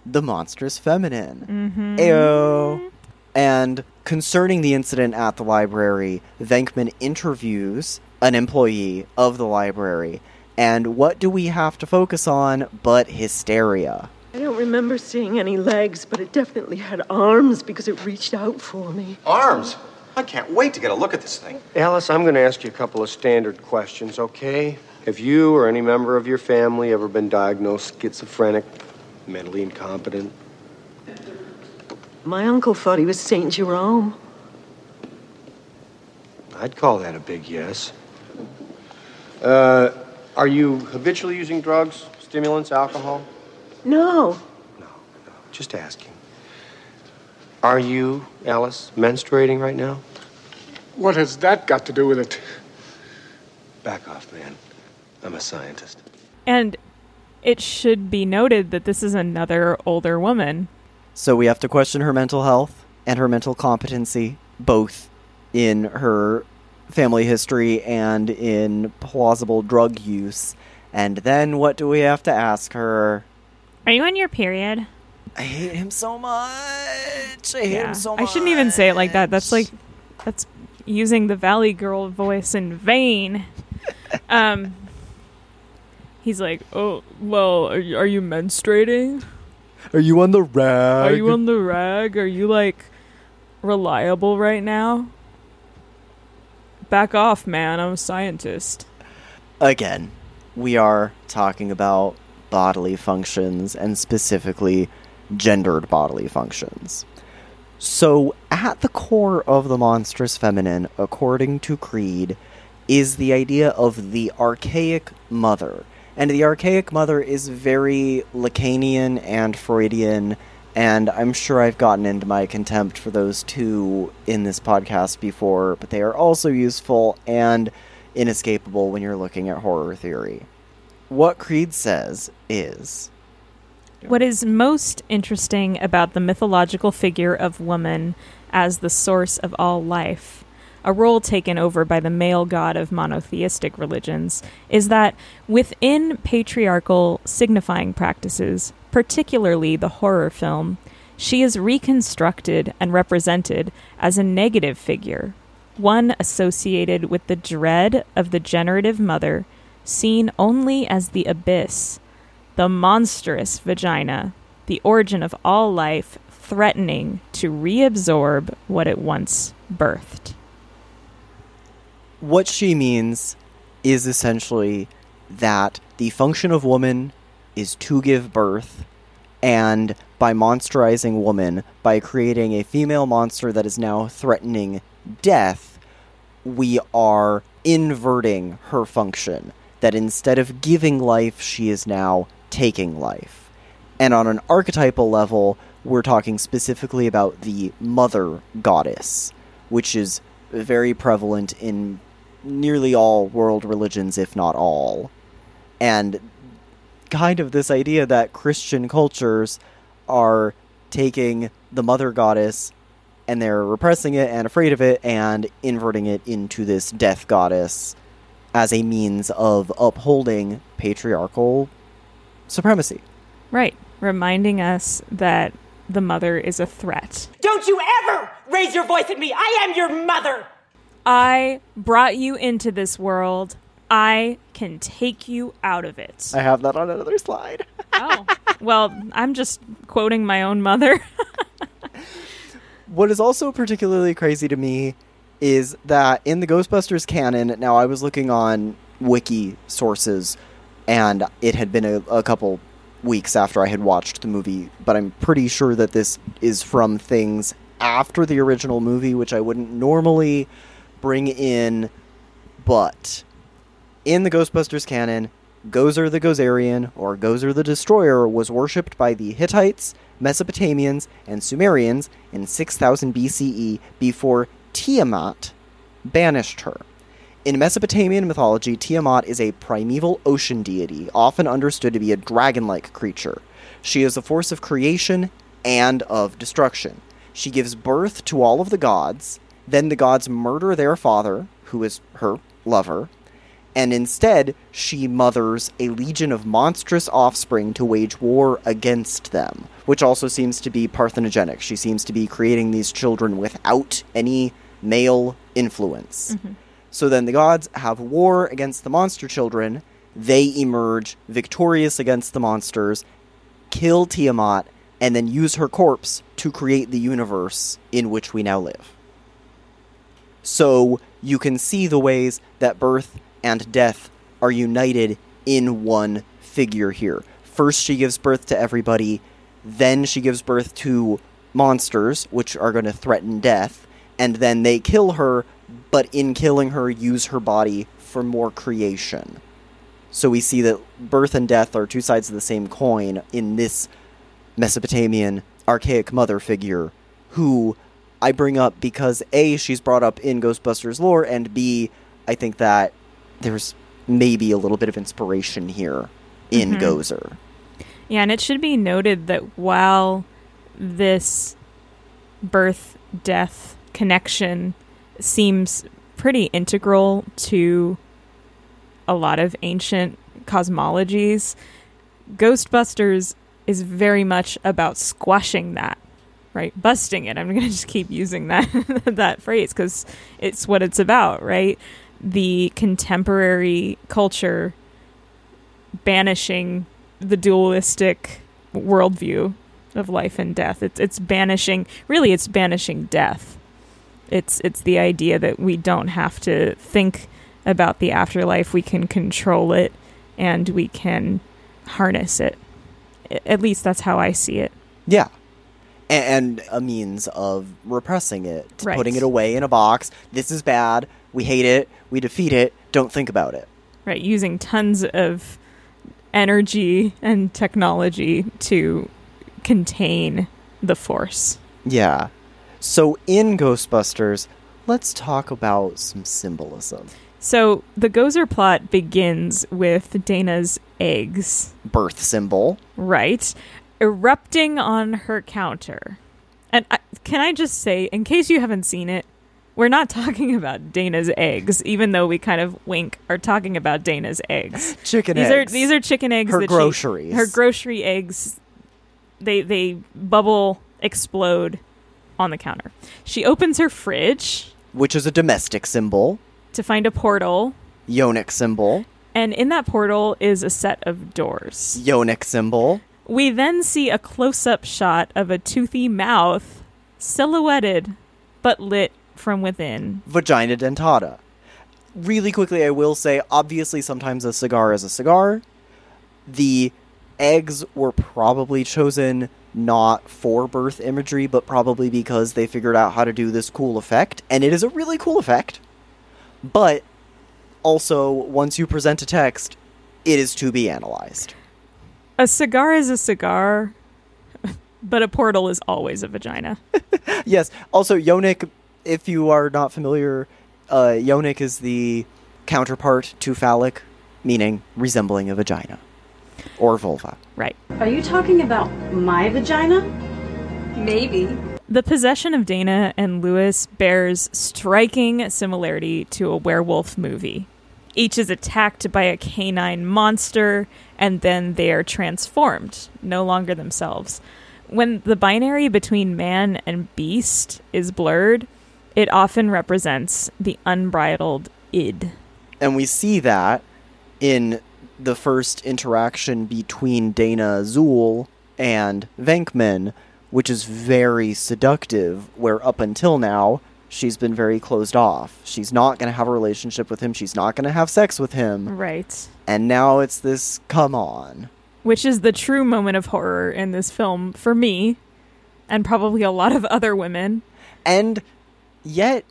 the monstrous feminine. Mm-hmm. Ayo. And concerning the incident at the library, Venkman interviews an employee of the library. And what do we have to focus on but hysteria? I don't remember seeing any legs, but it definitely had arms because it reached out for me. Arms? I can't wait to get a look at this thing. Alice, I'm going to ask you a couple of standard questions, okay? Have you or any member of your family ever been diagnosed schizophrenic, mentally incompetent? My uncle thought he was St. Jerome. I'd call that a big yes. Uh, are you habitually using drugs, stimulants, alcohol? No. No, no. Just asking. Are you, Alice, menstruating right now? What has that got to do with it? Back off, man. I'm a scientist. And it should be noted that this is another older woman. So we have to question her mental health and her mental competency, both in her family history and in plausible drug use. And then what do we have to ask her? Are you on your period? I hate him so much. I hate him so much. I shouldn't even say it like that. That's like that's using the Valley Girl voice in vain. (laughs) um He's like, "Oh, well, are you, are you menstruating? Are you on the rag? Are you on the rag? Are you like reliable right now? Back off, man. I'm a scientist." Again, we are talking about bodily functions and specifically gendered bodily functions. So, at the core of the monstrous feminine, according to Creed, is the idea of the archaic mother. And the archaic mother is very Lacanian and Freudian, and I'm sure I've gotten into my contempt for those two in this podcast before, but they are also useful and inescapable when you're looking at horror theory. What Creed says is. What is most interesting about the mythological figure of woman as the source of all life, a role taken over by the male god of monotheistic religions, is that within patriarchal signifying practices, particularly the horror film, she is reconstructed and represented as a negative figure, one associated with the dread of the generative mother, seen only as the abyss, the monstrous vagina, the origin of all life, threatening to reabsorb what it once birthed. what she means is essentially that the function of woman is to give birth, and by monsterizing woman, by creating a female monster that is now threatening death, we are inverting her function. That instead of giving life, she is now taking life. And on an archetypal level, we're talking specifically about the mother goddess, which is very prevalent in nearly all world religions, if not all. And kind of this idea that Christian cultures are taking the mother goddess and they're repressing it and afraid of it and inverting it into this death goddess as a means of upholding patriarchal supremacy. Right, reminding us that the mother is a threat. Don't you ever raise your voice at me! I am your mother! I brought you into this world. I can take you out of it. I have that on another slide. oh, well, I'm just quoting my own mother. (laughs) What is also particularly crazy to me is that in the Ghostbusters canon, now I was looking on wiki sources, and it had been a, a couple weeks after I had watched the movie, but I'm pretty sure that this is from things after the original movie, which I wouldn't normally bring in, but in the Ghostbusters canon, Gozer the Gozerian, or Gozer the Destroyer, was worshipped by the Hittites, Mesopotamians, and Sumerians in 6000 BCE before Tiamat banished her. In Mesopotamian mythology, Tiamat is a primeval ocean deity, often understood to be a dragon like creature. She is a force of creation and of destruction. She gives birth to all of the gods, then the gods murder their father, who is her lover, And instead, she mothers a legion of monstrous offspring to wage war against them, which also seems to be parthenogenic. She seems to be creating these children without any male influence. Mm-hmm. So then the gods have war against the monster children. They emerge victorious against the monsters, kill Tiamat, and then use her corpse to create the universe in which we now live. So you can see the ways that birth and death are united in one figure here. First, she gives birth to everybody, then, she gives birth to monsters, which are going to threaten death, and then they kill her, but in killing her, use her body for more creation. So we see that birth and death are two sides of the same coin in this Mesopotamian archaic mother figure who I bring up because A, she's brought up in Ghostbusters lore, and B, I think that there's maybe a little bit of inspiration here in Mhm. Gozer. Yeah, and it should be noted that while this birth death connection seems pretty integral to a lot of ancient cosmologies, Ghostbusters is very much about squashing that, right? Busting it. I'm going to just keep using that (laughs) that phrase cuz it's what it's about, right? The contemporary culture banishing the dualistic worldview of life and death. It's it's banishing really it's banishing death. It's it's the idea that we don't have to think about the afterlife. We can control it and we can harness it. At least that's how I see it. Yeah. And a means of repressing it, Right. putting it away in a box. This is bad. We hate it. We defeat it. Don't think about it. Right, using tons of energy and technology to contain the force. Yeah. So in Ghostbusters, let's talk about some symbolism. So the Gozer plot begins with Dana's eggs, Birth symbol. right, erupting on her counter. And I, can I just say, in case you haven't seen it, we're not (laughs) talking about Dana's eggs, even though we kind of wink are talking about Dana's eggs. (laughs) Chicken these eggs. are these are chicken eggs. Her that she- groceries. her grocery eggs. They they bubble explode on the counter. She opens her fridge Which is a domestic symbol. to find a portal, Yonic symbol. and in that portal is a set of doors. Yonic symbol. We then see a close up shot of a toothy mouth, silhouetted but lit from within. Vagina dentata. Really quickly, I will say obviously, sometimes a cigar is a cigar. The eggs were probably chosen not for birth imagery, but probably because they figured out how to do this cool effect, and it is a really cool effect. But also, once you present a text, it is to be analyzed. A cigar is a cigar, (laughs) but a portal is always a vagina. (laughs) yes. Also, Yonic, if you are not familiar, uh, Yonic is the counterpart to phallic, meaning resembling a vagina or vulva. Right. Are you talking about my vagina? Maybe. The possession of Dana and Lewis bears striking similarity to a werewolf movie. Each is attacked by a canine monster, and then they are transformed, no longer themselves. When the binary between man and beast is blurred, it often represents the unbridled id. And we see that in the first interaction between Dana Zuul and Venkman, which is very seductive, where up until now, she's been very closed off. She's not going to have a relationship with him, she's not going to have sex with him. Right. And now it's this come on. Which is the true moment of horror in this film for me, and probably a lot of other women. And yet,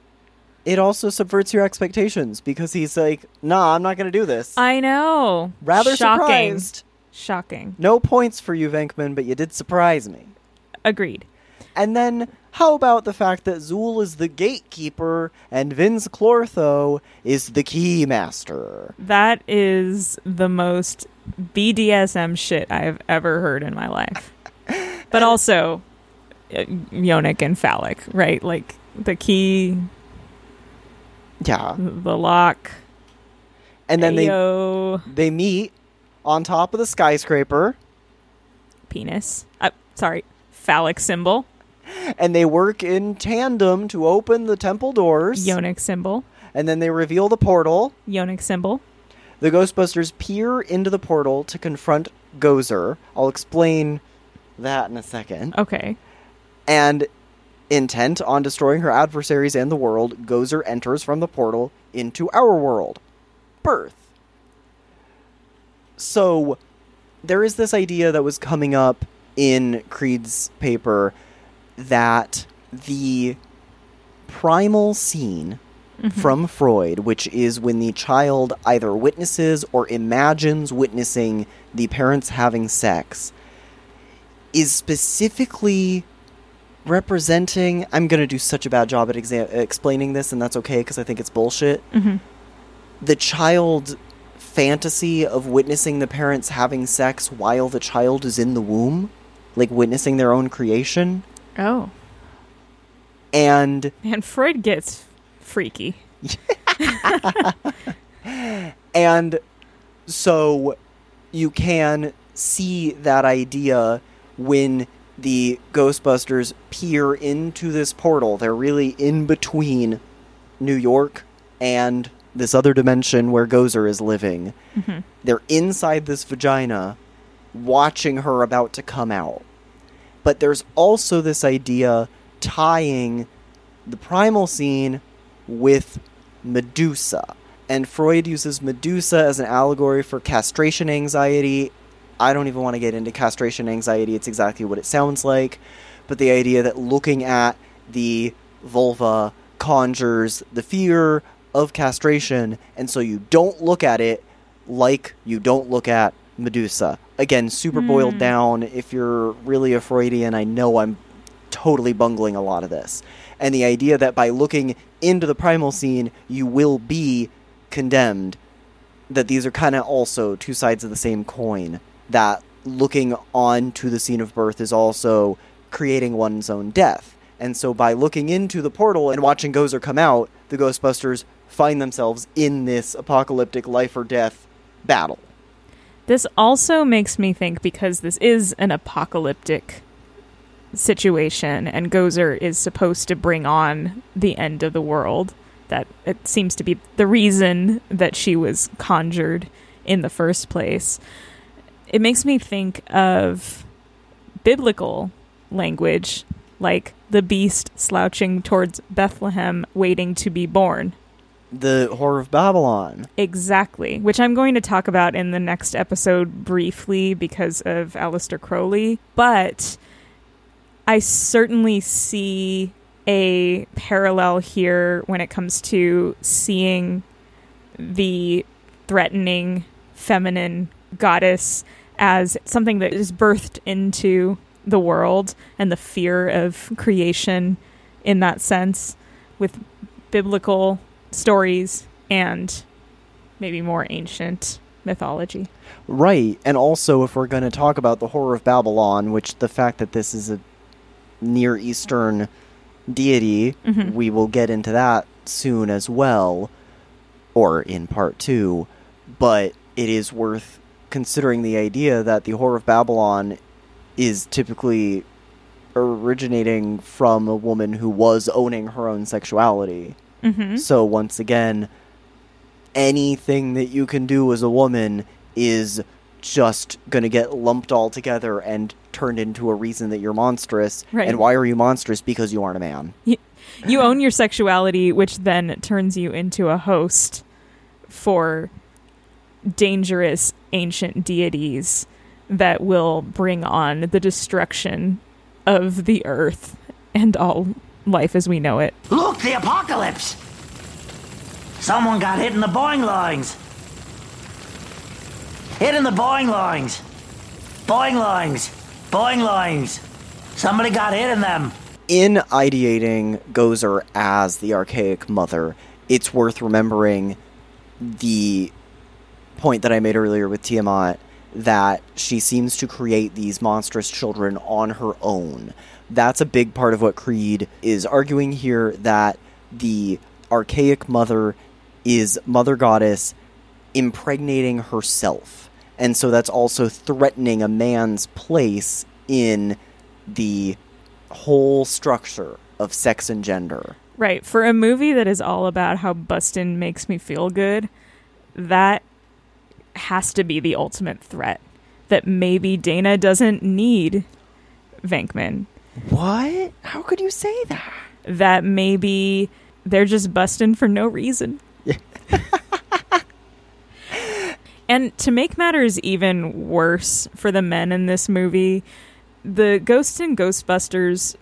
it also subverts your expectations because he's like, nah, I'm not going to do this. I know. Rather Shocking. surprised. Shocking. No points for you, Venkman, but you did surprise me. Agreed. And then, how about the fact that Zuul is the gatekeeper and Vinz Clortho is the keymaster? That is the most BDSM shit I've ever heard in my life. (laughs) But also, uh, yonic and phallic, right? Like the key, Yeah. the lock. And then Ayo. they they meet on top of the skyscraper penis. Uh, sorry, phallic symbol. and they work in tandem to open the temple doors. Yonic symbol. And then they reveal the portal. Yonic symbol. The Ghostbusters peer into the portal to confront Gozer. I'll explain that in a second. Okay. And intent on destroying her adversaries and the world, Gozer enters from the portal into our world. Birth. So, there is this idea that was coming up in Creed's paper that the primal scene mm-hmm. from Freud, which is when the child either witnesses or imagines witnessing the parents having sex, is specifically representing. I'm going to do such a bad job at exa- explaining this, and that's okay because I think it's bullshit. Mhm. The child fantasy of witnessing the parents having sex while the child is in the womb, like witnessing their own creation. Oh. And Man, Freud gets freaky. (laughs) And so you can see that idea when the Ghostbusters peer into this portal. They're really in between New York and this other dimension where Gozer is living. Mhm. They're inside this vagina, watching her about to come out. But there's also this idea tying the primal scene with Medusa. And Freud uses Medusa as an allegory for castration anxiety. I don't even want to get into castration anxiety, it's exactly what it sounds like. But the idea that looking at the vulva conjures the fear of castration, and so you don't look at it like you don't look at Medusa. Again, super boiled Hmm. down. If you're really a Freudian, I know I'm totally bungling a lot of this. And the idea that by looking into the primal scene, you will be condemned. That these are kind of also two sides of the same coin. That looking onto the scene of birth is also creating one's own death. And so by looking into the portal and watching Gozer come out, the Ghostbusters find themselves in this apocalyptic life or death battle. This also makes me think because this is an apocalyptic situation and Gozer is supposed to bring on the end of the world that it seems to be the reason that she was conjured in the first place. It makes me think of biblical language like the beast slouching towards Bethlehem waiting to be born. The Whore of Babylon. Exactly, which I'm going to talk about in the next episode briefly because of Aleister Crowley. But I certainly see a parallel here when it comes to seeing the threatening feminine goddess as something that is birthed into the world and the fear of creation in that sense with biblical stories and maybe more ancient mythology. Right, and also if we're going to talk about the Whore of Babylon, which the fact that this is a Near Eastern deity, Mhm. we will get into that soon as well, or in part two. But it is worth considering the idea that the Whore of Babylon is typically originating from a woman who was owning her own sexuality. Mhm. So once again, anything that you can do as a woman is just going to get lumped all together and turned into a reason that you're monstrous. Right. And why are you monstrous? Because you aren't a man. You, you own your sexuality, which then turns you into a host for dangerous ancient deities that will bring on the destruction of the earth and all life as we know it. Look, the apocalypse! Someone got hit in the boing lines. Hit in the boing lines. Boing lines. Boing lines. Somebody got hit in them. In ideating Gozer as the archaic mother, it's worth remembering the point that I made earlier with Tiamat that she seems to create these monstrous children on her own. That's a big part of what Creed is arguing here that the archaic mother is Mother Goddess impregnating herself. And so that's also threatening a man's place in the whole structure of sex and gender. Right. For a movie that is all about how Bustin makes me feel good, that has to be the ultimate threat. That maybe Dana doesn't need Venkman. What? How could you say that? That maybe they're just busting for no reason. (laughs) and to make matters even worse for the men in this movie, the ghosts in Ghostbusters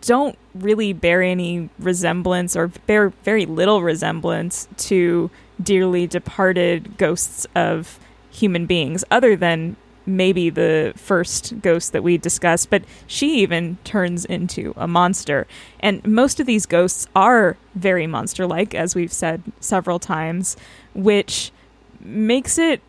don't really bear any resemblance or bear very little resemblance to dearly departed ghosts of human beings, other than maybe the first ghost that we discussed, but she even turns into a monster. And most of these ghosts are very monster like, as we've said several times, which makes it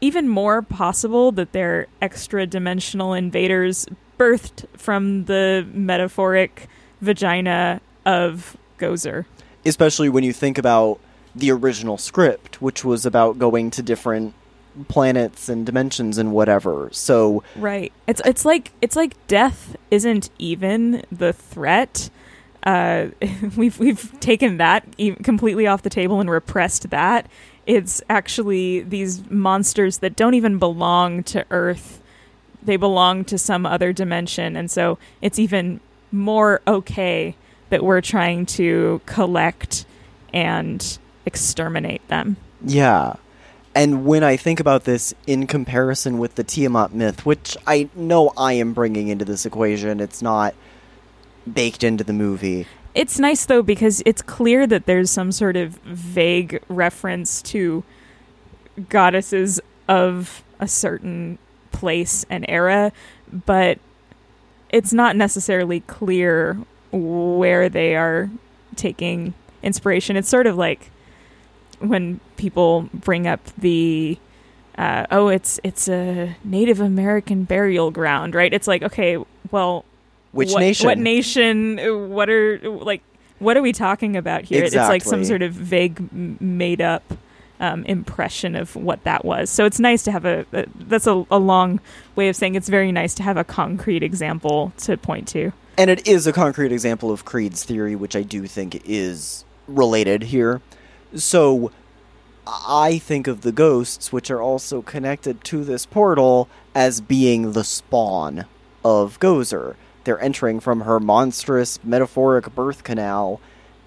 even more possible that they're extra dimensional invaders birthed from the metaphoric vagina of Gozer. Especially when you think about the original script, which was about going to different planets and dimensions and whatever. So Right. It's it's like it's like death isn't even the threat. Uh, (laughs) we've we've taken that completely off the table and repressed that. It's actually these monsters that don't even belong to Earth. They belong to some other dimension, and so it's even more okay that we're trying to collect and exterminate them. Yeah. And when I think about this in comparison with the Tiamat myth, which I know I am bringing into this equation, it's not baked into the movie. It's nice though because it's clear that there's some sort of vague reference to goddesses of a certain place and era, but it's not necessarily clear where they are taking inspiration. It's sort of like when people bring up the uh, oh, it's it's a Native American burial ground, right? It's like okay, well, Which what, nation? What nation? What are like? What are we talking about here? It's like some sort of vague, made up um, impression of what that was. So it's nice to have a. a that's a, a long way of saying it's very nice to have a concrete example to point to. And it is a concrete example of Creed's theory, which I do think is related here. So I think of the ghosts, which are also connected to this portal, as being the spawn of Gozer. They're entering from her monstrous metaphoric birth canal,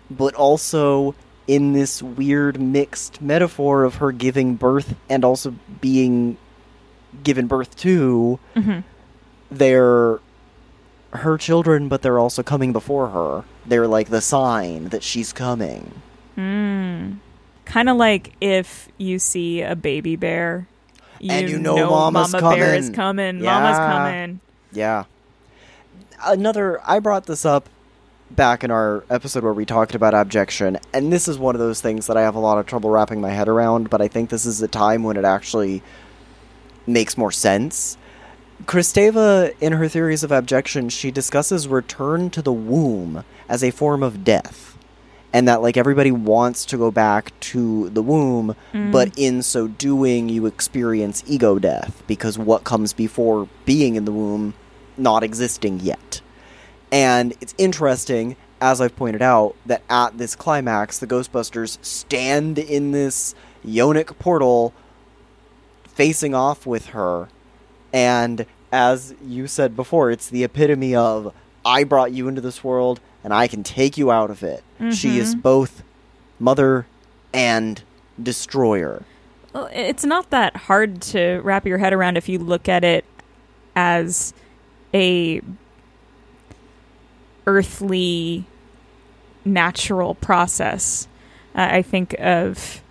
but also in this weird mixed metaphor of her giving birth and also being given birth to. Mhm. They're her children, but they're also coming before her. They're like the sign that she's coming. Mm. Kind of like if you see a baby bear, you, And you know Mama's Mama Bear is coming. coming. Mama's coming. Yeah. Another, I brought this up back in our episode where we talked about abjection, and this is one of those things that I have a lot of trouble wrapping my head around, but I think this is a time when it actually makes more sense. Kristeva, in her theories of abjection, she discusses return to the womb as a form of death. And that, like, everybody wants to go back to the womb, Mm. but in so doing, you experience ego death because what comes before being in the womb not existing yet. And it's interesting, as I've pointed out, that at this climax, the Ghostbusters stand in this yonic portal facing off with her. And as you said before, it's the epitome of I brought you into this world and I can take you out of it. She is Mhm. both mother and destroyer. Well, it's not that hard to wrap your head around if you look at it as a earthly natural process. Uh, I think of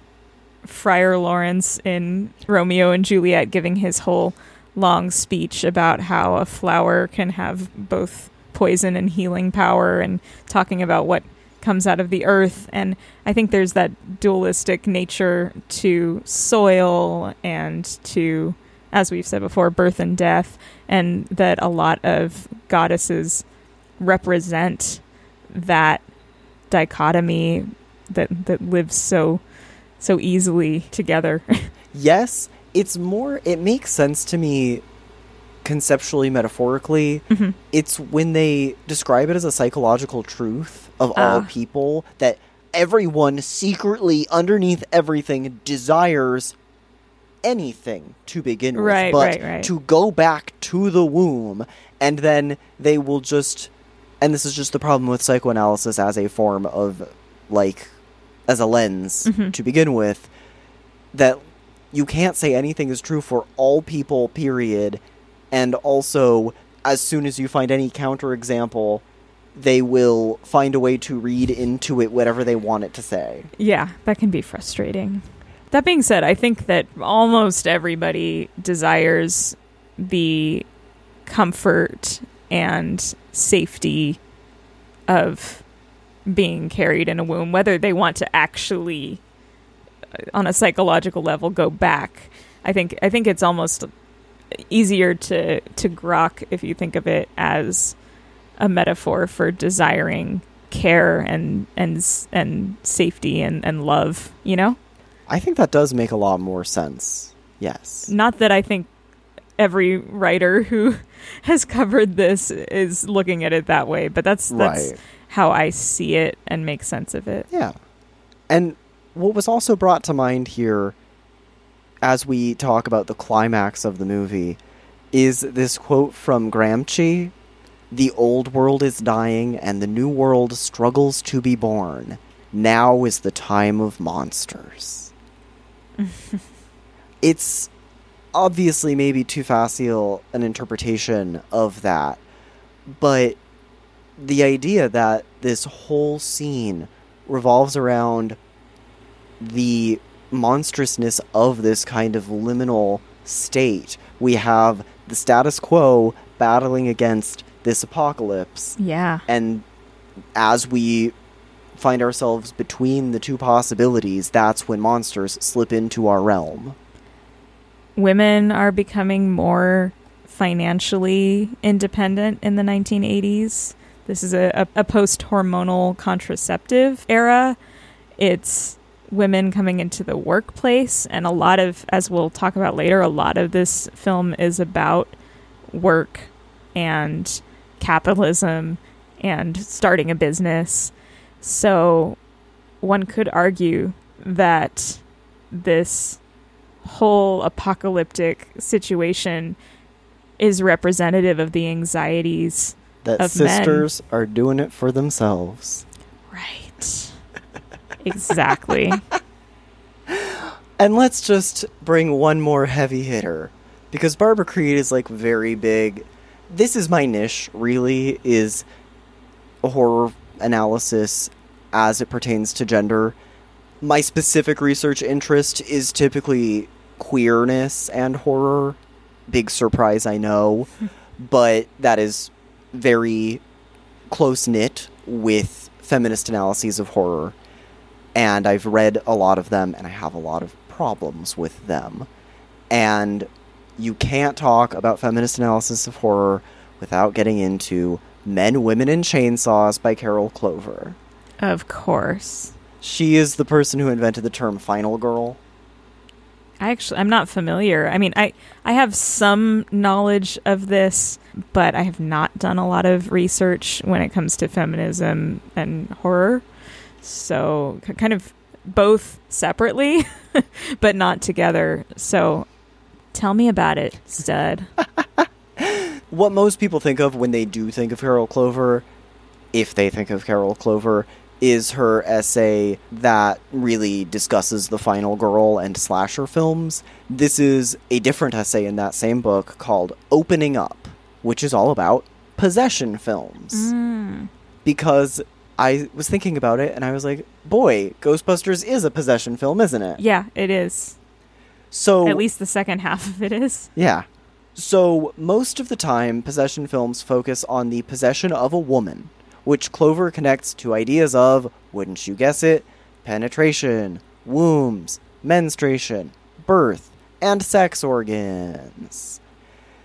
Friar Lawrence in Romeo and Juliet giving his whole long speech about how a flower can have both poison and healing power and talking about what comes out of the earth and I think there's that dualistic nature to soil and to as we've said before birth and death and that a lot of goddesses represent that dichotomy that that lives so so easily together. (laughs) yes, it's more it makes sense to me conceptually metaphorically. Mhm. It's when they describe it as a psychological truth of all Ah. people that everyone secretly underneath everything desires anything to begin with Right, but right, right. to go back to the womb and then they will just and this is just the problem with psychoanalysis as a form of like as a lens Mhm. to begin with that you can't say anything is true for all people period and also as soon as you find any counterexample they will find a way to read into it whatever they want it to say Yeah, that can be frustrating. That being said, I think that almost everybody desires the comfort and safety of being carried in a womb, whether they want to actually, uh, on a psychological level, go back. I think I think it's almost easier to to grok if you think of it as a metaphor for desiring care and and and safety and and love you know i think that does make a lot more sense yes not that i think every writer who (laughs) has covered this is looking at it that way but that's that's Right. how i see it and make sense of it Yeah. And what was also brought to mind here as we talk about the climax of the movie is this quote from Gramsci The old world is dying and the new world struggles to be born. Now is the time of monsters. (laughs) it's obviously maybe too facile an interpretation of that, but the idea that this whole scene revolves around the monstrousness of this kind of liminal state. We have the status quo battling against this apocalypse, yeah and as we find ourselves between the two possibilities, that's when monsters slip into our realm. women are becoming more financially independent in the 1980s. This is a, a, a post hormonal contraceptive era. It's women coming into the workplace, and a lot of, as we'll talk about later, a lot of this film is about work and capitalism and starting a business. So one could argue that this whole apocalyptic situation is representative of the anxieties That of men. sisters are doing it for themselves. Right. Exactly. And let's just bring one more heavy hitter because Barbara Creed is like very big. This is my niche, really, is a horror analysis as it pertains to gender. My specific research interest is typically queerness and horror. Big surprise, I know, (laughs) but that is very close knit with feminist analyses of horror and I've read a lot of them, and I have a lot of problems with them. And you can't talk about feminist analysis of horror without getting into Men, Women, and Chainsaws by Carol Clover. of course. She is the person who invented the term final girl. I actually I'm not familiar. I mean, I I have some knowledge of this, but I have not done a lot of research when it comes to feminism and horror. So kind of both separately, (laughs) but not together. So tell me about it, stud. (laughs) What most people think of when they do think of Carol Clover, if they think of Carol Clover, is her essay that really discusses the final girl and slasher films. This is a different essay in that same book called Opening Up, which is all about possession films. Mm. Because I was thinking about it and I was like, boy, Ghostbusters is a possession film, isn't it? Yeah, it is. So At least the second half of it is. yeah. So, most of the time, possession films focus on the possession of a woman, which Clover connects to ideas of, wouldn't you guess it, penetration, wombs, menstruation, birth, and sex organs.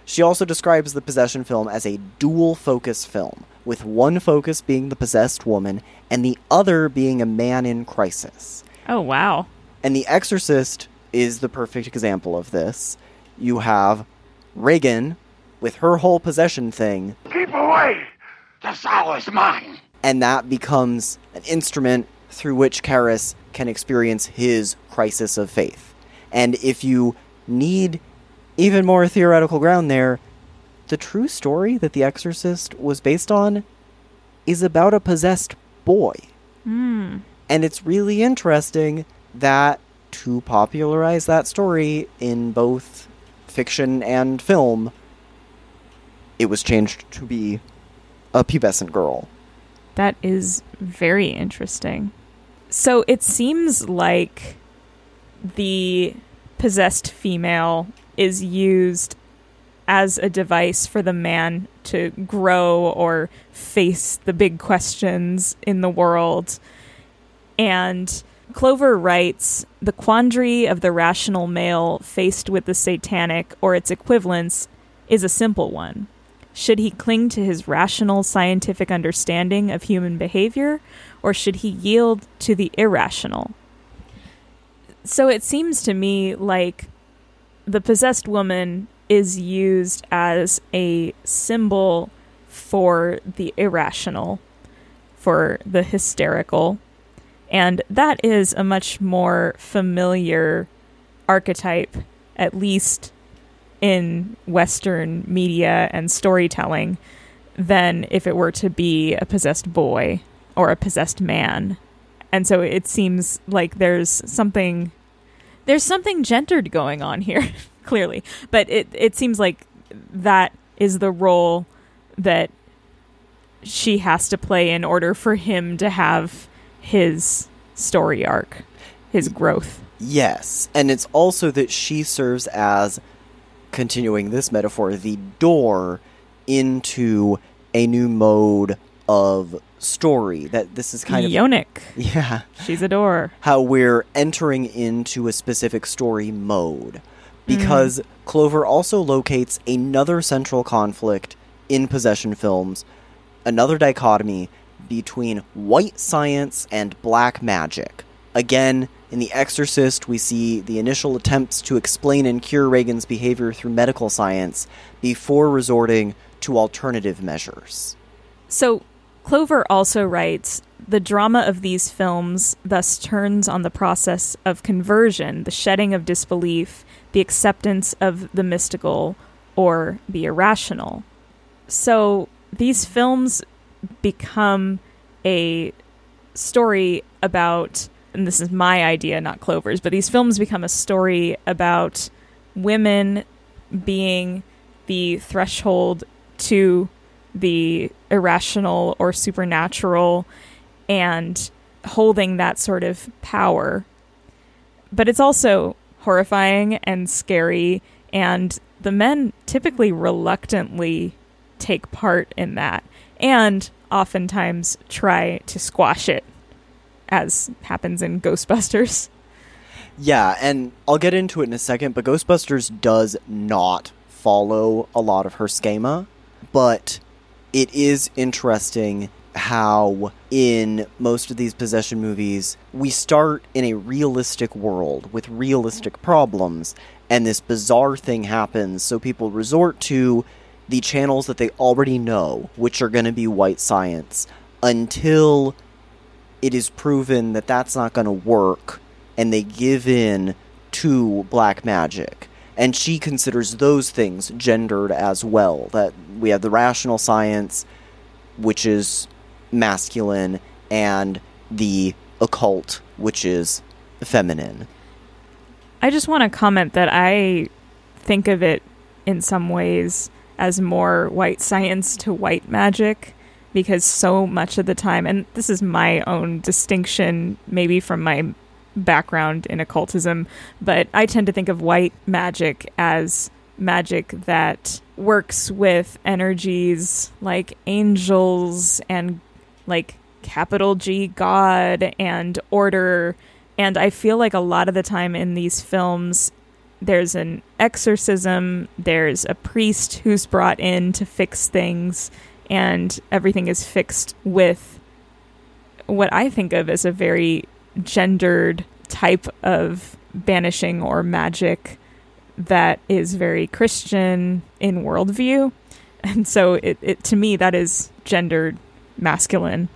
She also describes the possession film as a dual focus film, with one focus being the possessed woman and the other being a man in crisis. Oh wow. And The Exorcist is the perfect example of this. You have Regan with her whole possession thing, Keep away! The soul is mine! and that becomes an instrument through which Karras can experience his crisis of faith. And if you need even more theoretical ground there, the true story that The Exorcist was based on is about a possessed boy. Hmm. And it's really interesting that to popularize that story in both fiction and film, it was changed to be a pubescent girl. That is very interesting. So it seems like the possessed female is used as a device for the man to grow or face the big questions in the world. And Clover writes The quandary of the rational male faced with the satanic or its equivalents is a simple one. Should he cling to his rational scientific understanding of human behavior, or should he yield to the irrational? So it seems to me like the possessed woman is used as a symbol for the irrational, for the hysterical. And that is a much more familiar archetype, at least in Western media and storytelling, than if it were to be a possessed boy or a possessed man. And so it seems like there's something there's something gendered going on here, (laughs) clearly. But it it seems like that is the role that she has to play in order for him to have his story arc, his growth. Yes, and it's also that she serves as, continuing this metaphor, the door into a new mode of story. That this is kind of. Yonic. Yeah. She's a door. How we're entering into a specific story mode. Mm. Because Clover also locates another central conflict in possession films, another dichotomy between white science and black magic. Again, in The Exorcist, we see the initial attempts to explain and cure Regan's behavior through medical science before resorting to alternative measures. So, Clover also writes the drama of these films thus turns on the process of conversion, the shedding of disbelief, the acceptance of the mystical or the irrational. So, these films become a story about, and this is my idea, not Clover's, but these films become a story about women being the threshold to the irrational or supernatural and holding that sort of power. But it's also horrifying and scary, and the men typically reluctantly take part in that and oftentimes try to squash it, as happens in Ghostbusters. Yeah, and I'll get into it in a second, but Ghostbusters does not follow a lot of her schema, but it is interesting how in most of these possession movies we start in a realistic world with realistic problems and this bizarre thing happens. So people resort to the channels that they already know which are going to be white science until it is proven that that's not going to work and they give in to black magic and she considers those things gendered as well that we have the rational science which is masculine and the occult which is feminine. I just want to comment that I think of it in some ways as more white science to white magic because so much of the time, and this is my own distinction, maybe from my background in occultism, but I tend to think of white magic as magic that works with energies like angels and like capital G God and order. And I feel like a lot of the time in these films, there's an exorcism, there's a priest who's brought in to fix things, and everything is fixed with what I think of as a very gendered type of banishing or magic that is very Christian in worldview. (laughs) And so it, it to me that is gendered masculine.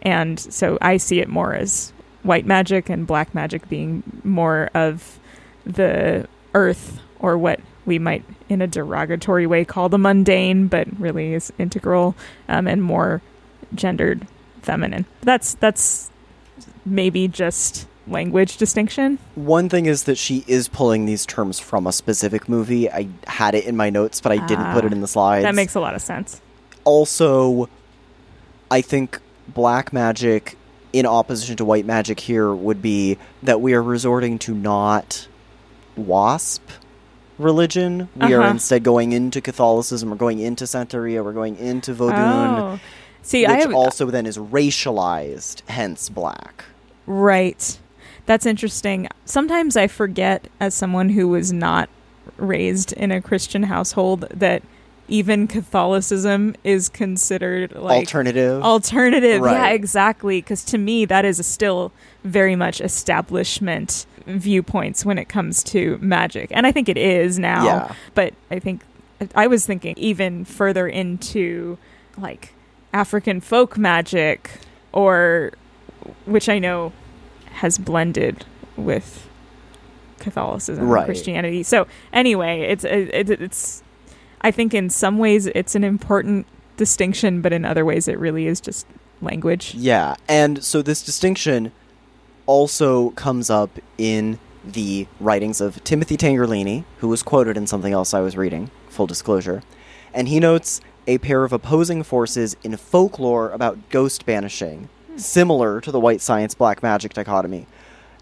And so I see it more as white magic and black magic being more of the earth or what we might in a derogatory way call the mundane, but really is integral um, and more gendered feminine. That's that's maybe just language distinction. One thing is that she is pulling these terms from a specific movie. I had it in my notes, but I didn't put it in the slides. That makes a lot of sense. Also, I think black magic in opposition to white magic here would be that we are resorting to not wasp religion. We are Uh-huh. instead going into Catholicism, we're going into Santeria, we're going into Vodun. Oh. See, which I have, also then is racialized, hence black. Right. That's interesting. Sometimes I forget, as someone who was not raised in a Christian household, that even Catholicism is considered like Alternative. Alternative, yeah, exactly. Because to me, that is still very much establishment viewpoints when it comes to magic, and I think it is now. Yeah. But I think I was thinking even further into like African folk magic, or which I know has blended with Catholicism Right. and Christianity. So anyway, it's it, it's I think in some ways it's an important distinction, but in other ways it really is just language. Yeah, and so this distinction also comes up in the writings of Timothy Tangherlini, who was quoted in something else I was reading, full disclosure. And he notes a pair of opposing forces in folklore about ghost banishing, similar to the white science black magic dichotomy.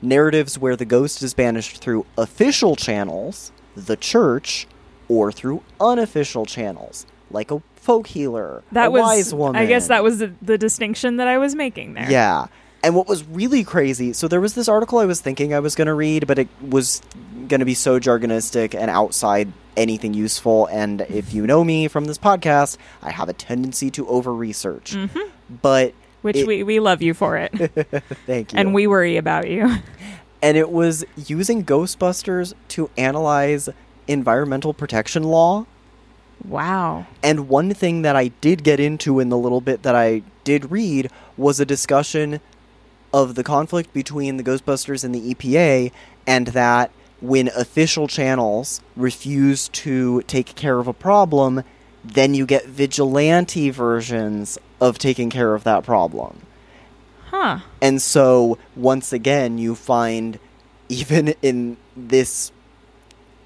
Narratives where the ghost is banished through official channels, the church, or through unofficial channels, like a folk healer, That a was wise woman. I guess that was the, the distinction that I was making there. Yeah. And what was really crazy, so there was this article I was thinking I was going to read, but it was going to be so jargonistic and outside anything useful. And if you know me from this podcast, I have a tendency to over research. Mhm. But. Which it- we, we love you for it. (laughs) Thank you. and we worry about you. and it was using Ghostbusters to analyze environmental protection law. Wow. And one thing that I did get into in the little bit that I did read was a discussion of the conflict between the Ghostbusters and the EPA, and that when official channels refuse to take care of a problem, then you get vigilante versions of taking care of that problem. Huh. And so, once again, you find, (laughs) even in this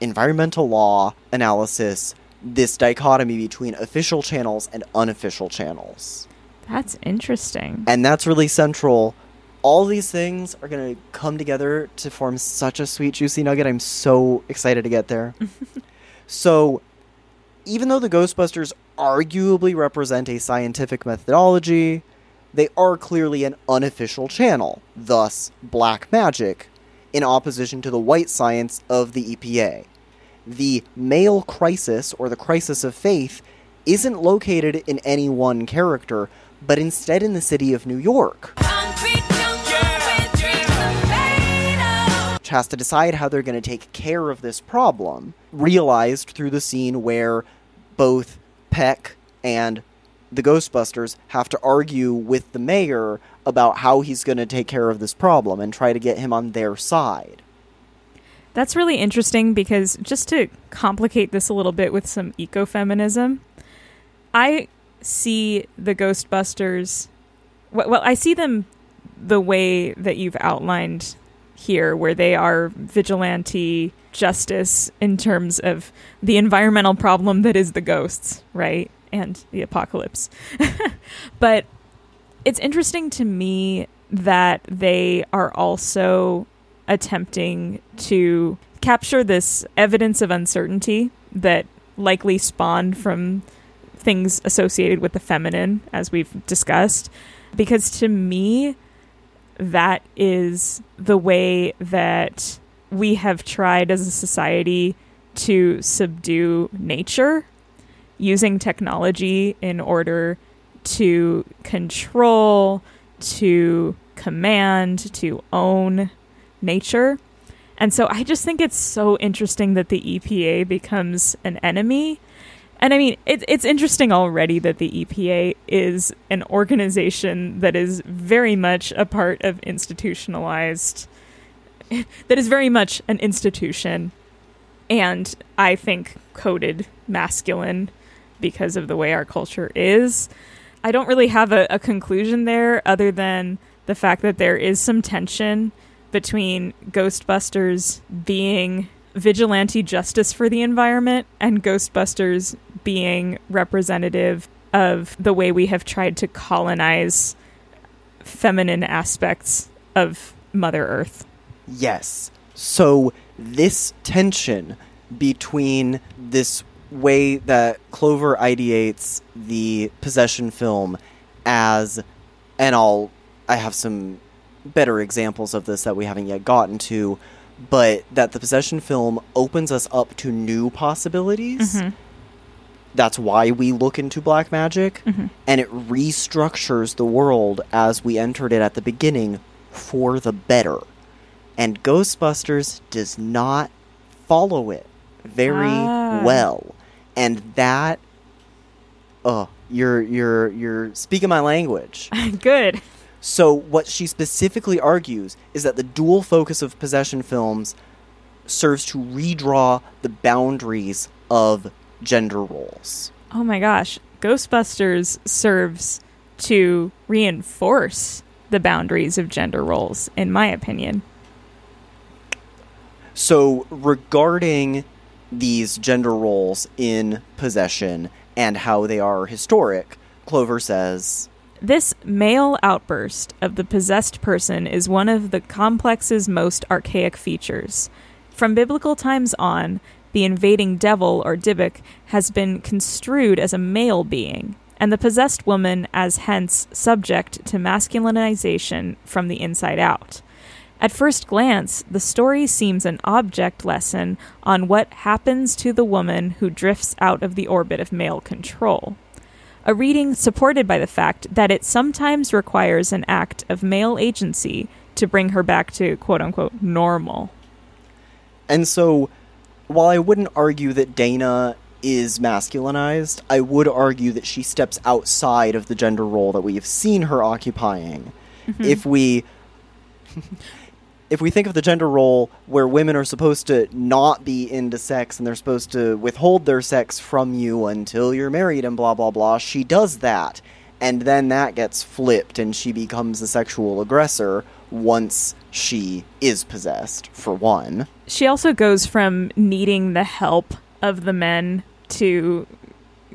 environmental law analysis, this dichotomy between official channels and unofficial channels. That's interesting. And that's really central. All these things are going to come together to form such a sweet, juicy nugget. I'm so excited to get there. (laughs) so, even though the Ghostbusters arguably represent a scientific methodology, they are clearly an unofficial channel, thus, black magic, in opposition to the white science of the EPA. The male crisis, or the crisis of faith, isn't located in any one character, but instead in the city of New York. Has to decide how they're going to take care of this problem, realized through the scene where both Peck and the Ghostbusters have to argue with the mayor about how he's going to take care of this problem and try to get him on their side. That's really interesting because just to complicate this a little bit with some ecofeminism, I see the Ghostbusters. Well, I see them the way that you've outlined here, where they are vigilante justice in terms of the environmental problem that is the ghosts, right? And the apocalypse. (laughs) but it's interesting to me that they are also attempting to capture this evidence of uncertainty that likely spawned from things associated with the feminine, as we've discussed. Because to me, that is the way that we have tried as a society to subdue nature using technology in order to control, to command, to own nature. And so I just think it's so interesting that the EPA becomes an enemy. And I mean, it, it's interesting already that the EPA is an organization that is very much a part of institutionalized, (laughs) that is very much an institution, and I think coded masculine because of the way our culture is. I don't really have a, a conclusion there other than the fact that there is some tension between Ghostbusters being vigilante justice for the environment and Ghostbusters being representative of the way we have tried to colonize feminine aspects of Mother Earth. Yes. So this tension between this way that Clover ideates the possession film as and I'll I have some better examples of this that we haven't yet gotten to, but that the possession film opens us up to new possibilities. Mhm. That's why we look into black magic, Mhm. and it restructures the world as we entered it at the beginning for the better. And Ghostbusters does not follow it very Ah. well. And that oh, you're you're you're speaking my language. (laughs) Good. So what she specifically argues is that the dual focus of possession films serves to redraw the boundaries of gender roles. Oh my gosh. Ghostbusters serves to reinforce the boundaries of gender roles, in my opinion. So regarding these gender roles in possession and how they are historic, Clover says This male outburst of the possessed person is one of the complex's most archaic features. From biblical times on, the invading devil or Dybbuk has been construed as a male being, and the possessed woman as hence subject to masculinization from the inside out. At first glance, the story seems an object lesson on what happens to the woman who drifts out of the orbit of male control. A reading supported by the fact that it sometimes requires an act of male agency to bring her back to quote unquote normal. And so, while I wouldn't argue that Dana is masculinized, I would argue that she steps outside of the gender role that we've seen her occupying. Mhm. If we if we think of the gender role where women are supposed to not be into sex and they're supposed to withhold their sex from you until you're married and blah blah blah, she does that. And then that gets flipped and she becomes a sexual aggressor once she is possessed, for one. She also goes from needing the help of the men to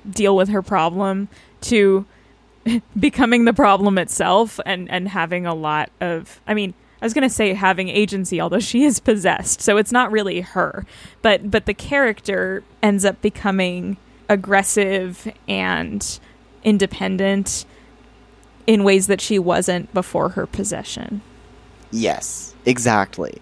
deal with her problem to (laughs) becoming the problem itself and and having a lot of I mean I was going to say having agency although she is possessed so it's not really her but but the character ends up becoming aggressive and independent in ways that she wasn't before her possession. Yes, exactly.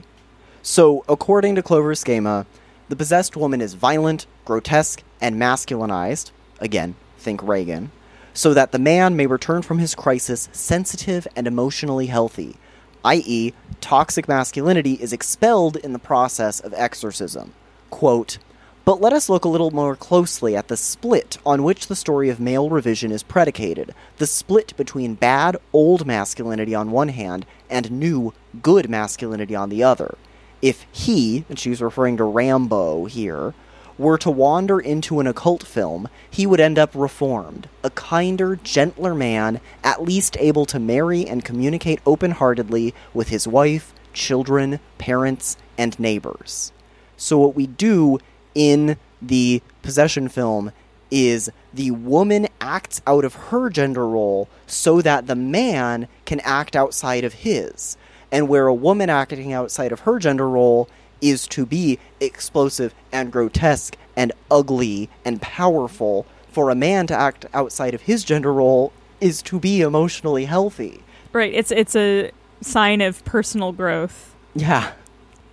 So, according to Clover Schema, the possessed woman is violent, grotesque, and masculinized. Again, think Regan. So that the man may return from his crisis sensitive and emotionally healthy, i.e., toxic masculinity is expelled in the process of exorcism. Quote, but let us look a little more closely at the split on which the story of male revision is predicated the split between bad, old masculinity on one hand and new, good masculinity on the other. If he, and she's referring to Rambo here, were to wander into an occult film, he would end up reformed, a kinder, gentler man, at least able to marry and communicate open heartedly with his wife, children, parents, and neighbors. So, what we do in the possession film is the woman acts out of her gender role so that the man can act outside of his. And where a woman acting outside of her gender role is to be explosive and grotesque and ugly and powerful, for a man to act outside of his gender role is to be emotionally healthy. Right, it's it's a sign of personal growth. Yeah.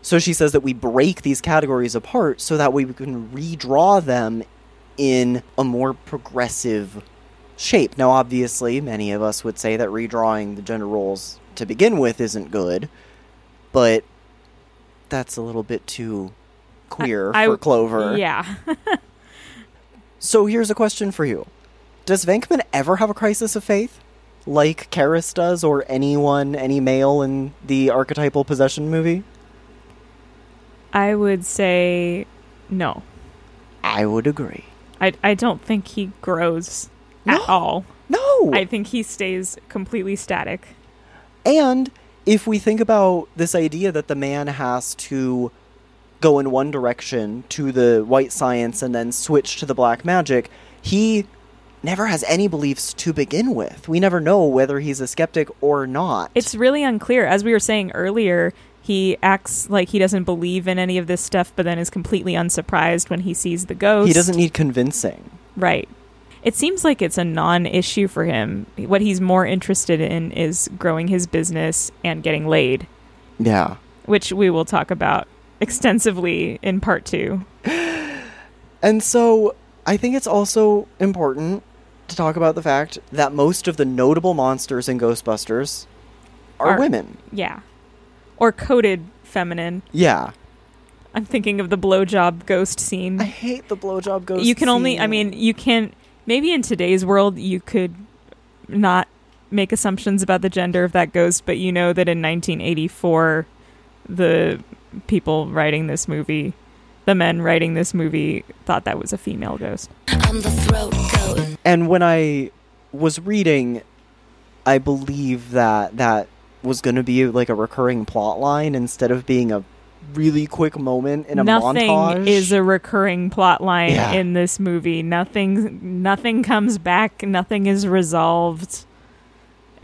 So she says that we break these categories apart so that we can redraw them in a more progressive shape. Now, obviously, many of us would say that redrawing the gender roles to begin with isn't good, but that's a little bit too queer I- for Clover. Yeah. (laughs) So here's a question for you. Does Venkman ever have a crisis of faith? Like Karras does, or anyone, any male in the archetypal possession movie? I would say no. I would agree. I, I don't think he grows at all. No. I think he stays completely static. And if we think about this idea that the man has to go in one direction to the white science and then switch to the black magic, he never has any beliefs to begin with. We never know whether he's a skeptic or not. It's really unclear. As we were saying earlier, he acts like he doesn't believe in any of this stuff, but then is completely unsurprised when he sees the ghost. he doesn't need convincing. Right. It seems like it's a non issue for him. What he's more interested in is growing his business and getting laid, Yeah. which we will talk about extensively in part two. (gasps) And so I think it's also important to talk about the fact that most of the notable monsters in Ghostbusters are, Are- women. Yeah. Or coded feminine. Yeah. I'm thinking of the blowjob ghost scene. I hate the blowjob ghost. You can only, I mean, you can, maybe in today's world, you could not make assumptions about the gender of that ghost, but you know that in 1984, the people writing this movie, the men writing this movie, thought that was a female ghost. And when I was reading, I believe that that was going to be like a recurring plot line instead of being a really quick moment in a nothing montage. is a recurring plot line Yeah. in this movie. Nothing nothing comes back, nothing is resolved.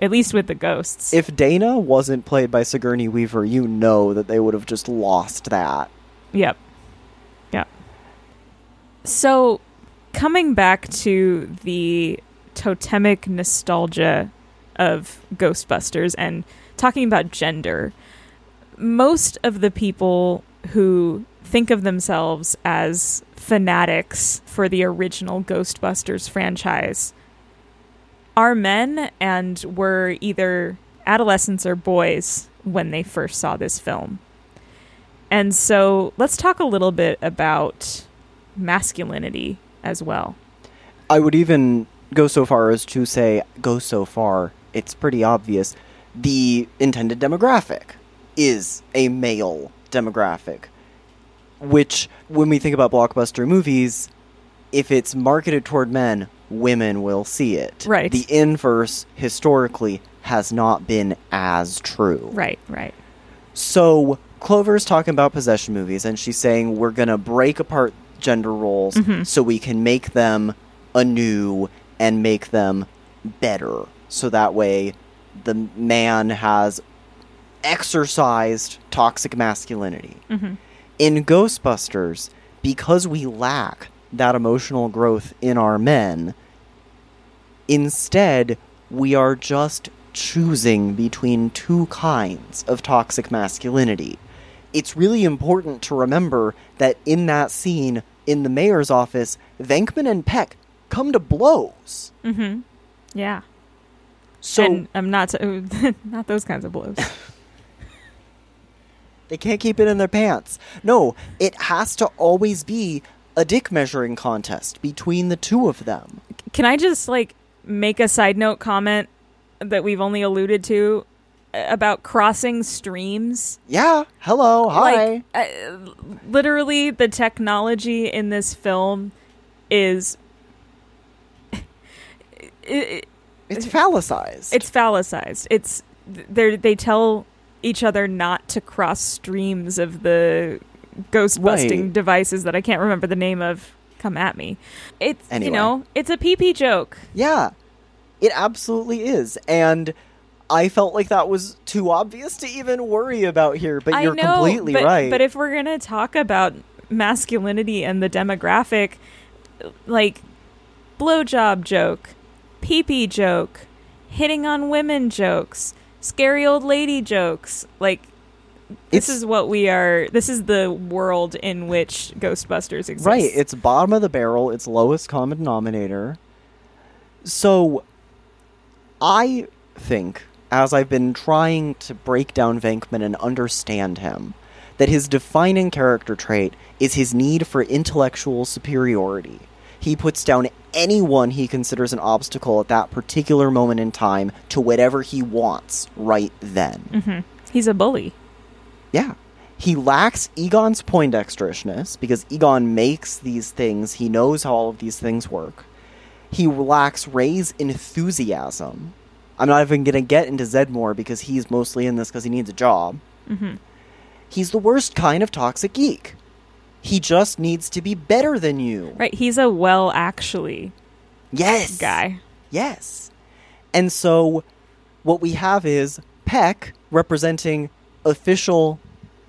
At least with the ghosts. if Dana wasn't played by Sigourney Weaver, you know that they would have just lost that. Yep. Yep. So, coming back to the totemic nostalgia of Ghostbusters and talking about gender, most of the people who think of themselves as fanatics for the original Ghostbusters franchise are men and were either adolescents or boys when they first saw this film. And so let's talk a little bit about masculinity as well. I would even go so far as to say, go so far, it's pretty obvious. The intended demographic is a male demographic. Which, when we think about blockbuster movies, if it's marketed toward men, women will see it. Right. The inverse, historically, has not been as true. Right, right. So Clover's talking about possession movies, and she's saying we're gonna break apart gender roles Mhm. so we can make them anew and make them better. So that way, the man has exercised toxic masculinity. Mhm. In Ghostbusters, because we lack that emotional growth in our men, instead we are just choosing between two kinds of toxic masculinity. It's really important to remember that in that scene in the mayor's office, Venkman and Peck come to blows. Mhm. Yeah. So and I'm not (laughs) not those kinds of blows. (laughs) they can't keep it in their pants. No, it has to always be a dick measuring contest between the two of them. Can I just like make a side note comment that we've only alluded to uh, about crossing streams? Yeah, hello, hi. Like, uh, literally, the technology in this film is. (laughs) It, it's phallicized. It's phallicized. It's they they tell each other not to cross streams of the ghost busting Right. devices that I can't remember the name of. Come at me. It's Anyway. you know it's a pee joke. Yeah, it absolutely is. And I felt like that was too obvious to even worry about here, but I you're know, completely but, right. But if we're gonna talk about masculinity and the demographic, like blowjob joke, pee pee joke, hitting on women jokes, scary old lady jokes, like this It's- is what we are. This is the world in which Ghostbusters exists. Right, it's bottom of the barrel, it's lowest common denominator. So I think as I've been trying to break down Venkman and understand him, that his defining character trait is his need for intellectual superiority. He puts down anyone he considers an obstacle at that particular moment in time to whatever he wants right then. hmm He's a bully. Yeah. He lacks Egon's poindexterousness because Egon makes these things. He knows how all of these things work. He lacks Ray's enthusiasm. I'm not even going to get into Zeddemore because he's mostly in this because he needs a job. hmm He's the worst kind of toxic geek. He just needs to be better than you. Right. He's a well actually Yes. guy. Yes. And so what we have is Peck representing official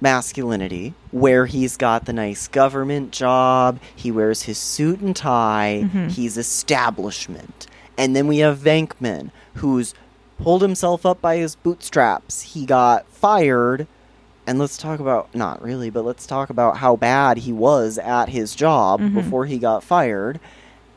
masculinity, where he's got the nice government job, he wears his suit and tie, Mhm. he's establishment. And then we have Venkman, who's pulled himself up by his bootstraps. He got fired. And let's talk about, not really, but let's talk about how bad he was at his job Mhm. before he got fired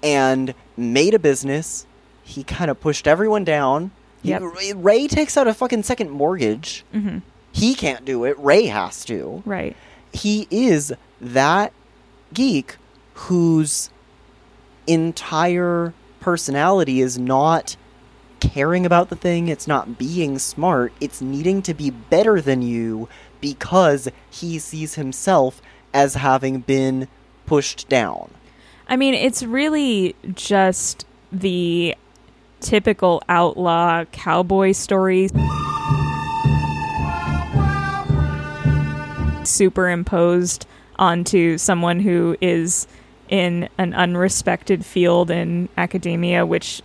and made a business. He kind of pushed everyone down. He- Yep. Ray- Ray takes out a fucking second mortgage. hmm He can't do it. Ray has to. Right. He is that geek whose entire personality is not caring about the thing, it's not being smart, it's needing to be better than you because he sees himself as having been pushed down. I mean, it's really just the typical outlaw cowboy story superimposed onto someone who is in an unrespected field in academia, which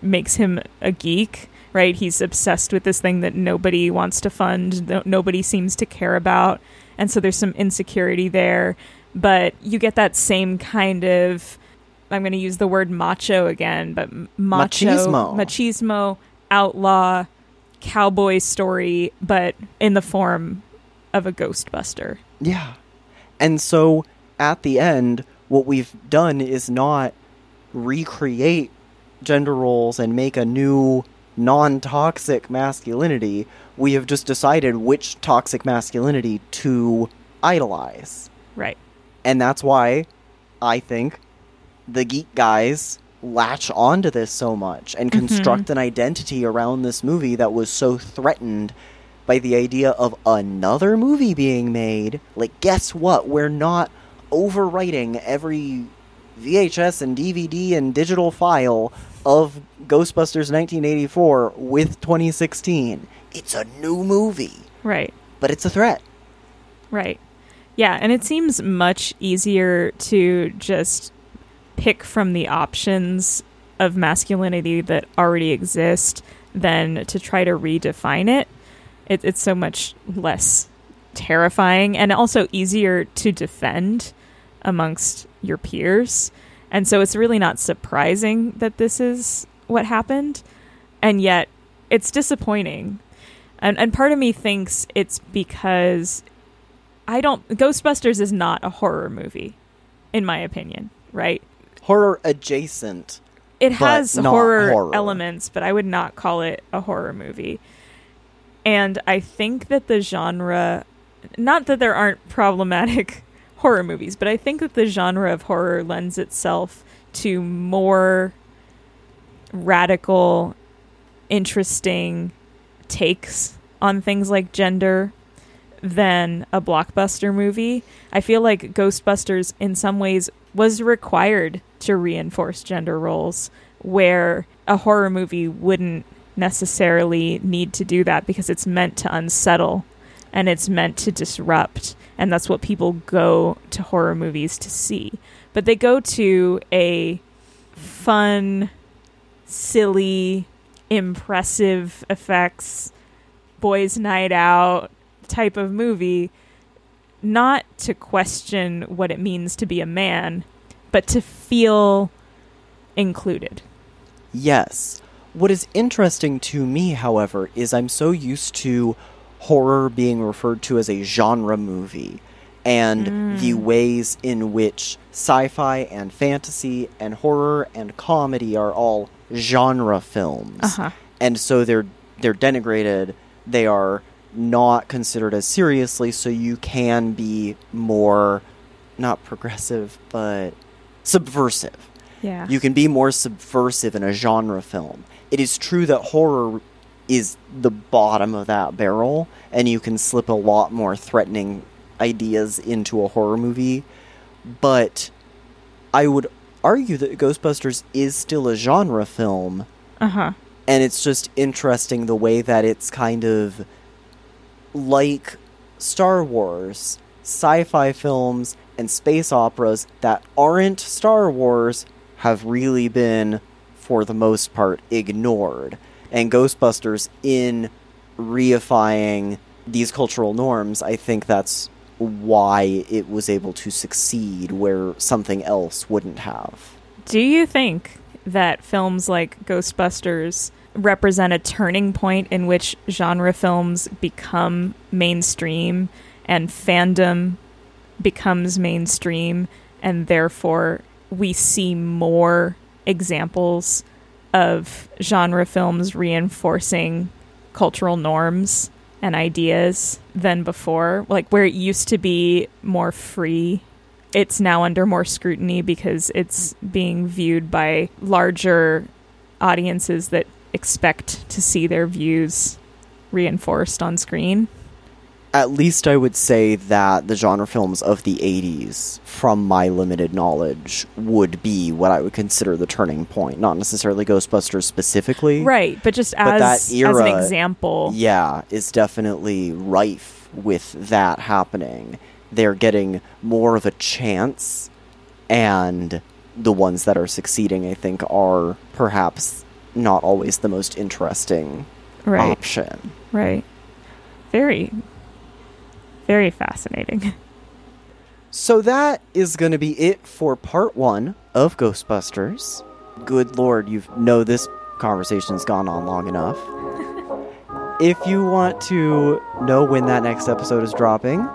makes him a geek, right? He's obsessed with this thing that nobody wants to fund, no- nobody seems to care about. And so there's some insecurity there. But you get that same kind of, I'm going to use the word macho again, but macho, Machismo. machismo, outlaw, cowboy story, but in the form of a Ghostbuster. Yeah. And so at the end, what we've done is not recreate gender roles and make a new non toxic masculinity. We have just decided which toxic masculinity to idolize. Right. And that's why I think the geek guys latch onto this so much and Mhm. construct an identity around this movie that was so threatened by the idea of another movie being made. Like, guess what? We're not overwriting every VHS and DVD and digital file of Ghostbusters 1984 with 2016. It's a new movie, Right. but it's a threat. Right. Yeah, and it seems much easier to just pick from the options of masculinity that already exist than to try to redefine it. it it's so much less terrifying and also easier to defend amongst your peers. And so it's really not surprising that this is what happened. And yet it's disappointing. And and part of me thinks it's because I don't Ghostbusters is not a horror movie in my opinion, right? Horror adjacent. It has horror, horror. elements, but I would not call it a horror movie. And I think that the genre not that there aren't problematic horror movies, but I think that the genre of horror lends itself to more radical, interesting takes on things like gender than a blockbuster movie. I feel like Ghostbusters, in some ways, was required to reinforce gender roles, where a horror movie wouldn't necessarily need to do that because it's meant to unsettle and it's meant to disrupt. And that's what people go to horror movies to see. But they go to a fun, silly, impressive effects, boys' night out type of movie, not to question what it means to be a man, but to feel included. Yes. What is interesting to me, however, is I'm so used to horror being referred to as a genre movie and Mm. the ways in which sci-fi and fantasy and horror and comedy are all genre films. Uh-huh. And so they're they're denigrated, they are not considered as seriously, so you can be more, not progressive, but subversive. Yeah. You can be more subversive in a genre film. It is true that horror is the bottom of that barrel, and you can slip a lot more threatening ideas into a horror movie. But I would argue that Ghostbusters is still a genre film, Uh huh. and it's just interesting the way that it's kind of like Star Wars, sci fi films, and space operas that aren't Star Wars have really been, for the most part, ignored. And Ghostbusters, in reifying these cultural norms, I think that's why it was able to succeed where something else wouldn't have. Do you think that films like Ghostbusters represent a turning point in which genre films become mainstream and fandom becomes mainstream and therefore we see more examples of genre films reinforcing cultural norms and ideas than before like where it used to be more free it's now under more scrutiny because it's being viewed by larger audiences that expect to see their views reinforced on screen. At least I would say that the genre films of the 80s, from my limited knowledge, would be what I would consider the turning point. Not necessarily Ghostbusters specifically. Right, but just But as, that era, as an example. Yeah, is definitely rife with that happening. They're getting more of a chance, and the ones that are succeeding, I think, are perhaps not always the most interesting Right. option. Right. Very, very fascinating. (laughs) So that is going to be it for part one of Ghostbusters. Good lord, you know this conversation's gone on long enough. (laughs) if you want to know when that next episode is dropping,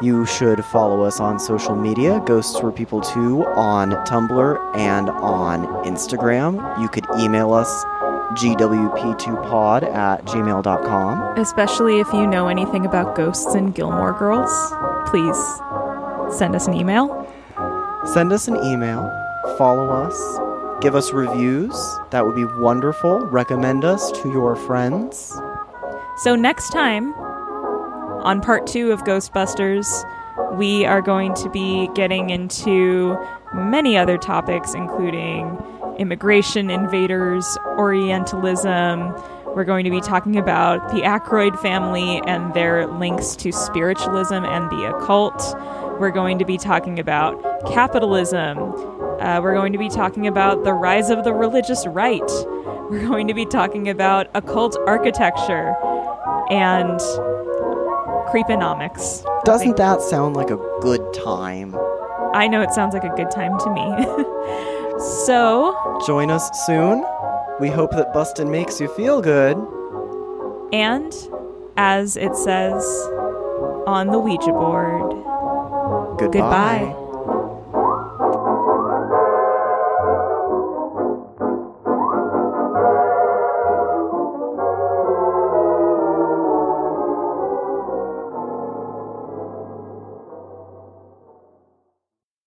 you should follow us on social media, Ghosts Were People 2 on Tumblr and on Instagram. You could email us gwp2pod at gmail.com. Especially if you know anything about ghosts and Gilmore Girls, please send us an email. Send us an email, follow us, give us reviews. That would be wonderful. Recommend us to your friends. So, next time on part two of Ghostbusters, we are going to be getting into many other topics, including immigration, invaders, Orientalism. We're going to be talking about the Aykroyd family and their links to spiritualism and the occult. We're going to be talking about capitalism. Uh, we're going to be talking about the rise of the religious right. We're going to be talking about occult architecture and creeponomics. Doesn't that sound like a good time? I know it sounds like a good time to me. (laughs) so, Join us soon. We hope that Bustin makes you feel good. and as it says on the Ouija board, Goodbye. goodbye.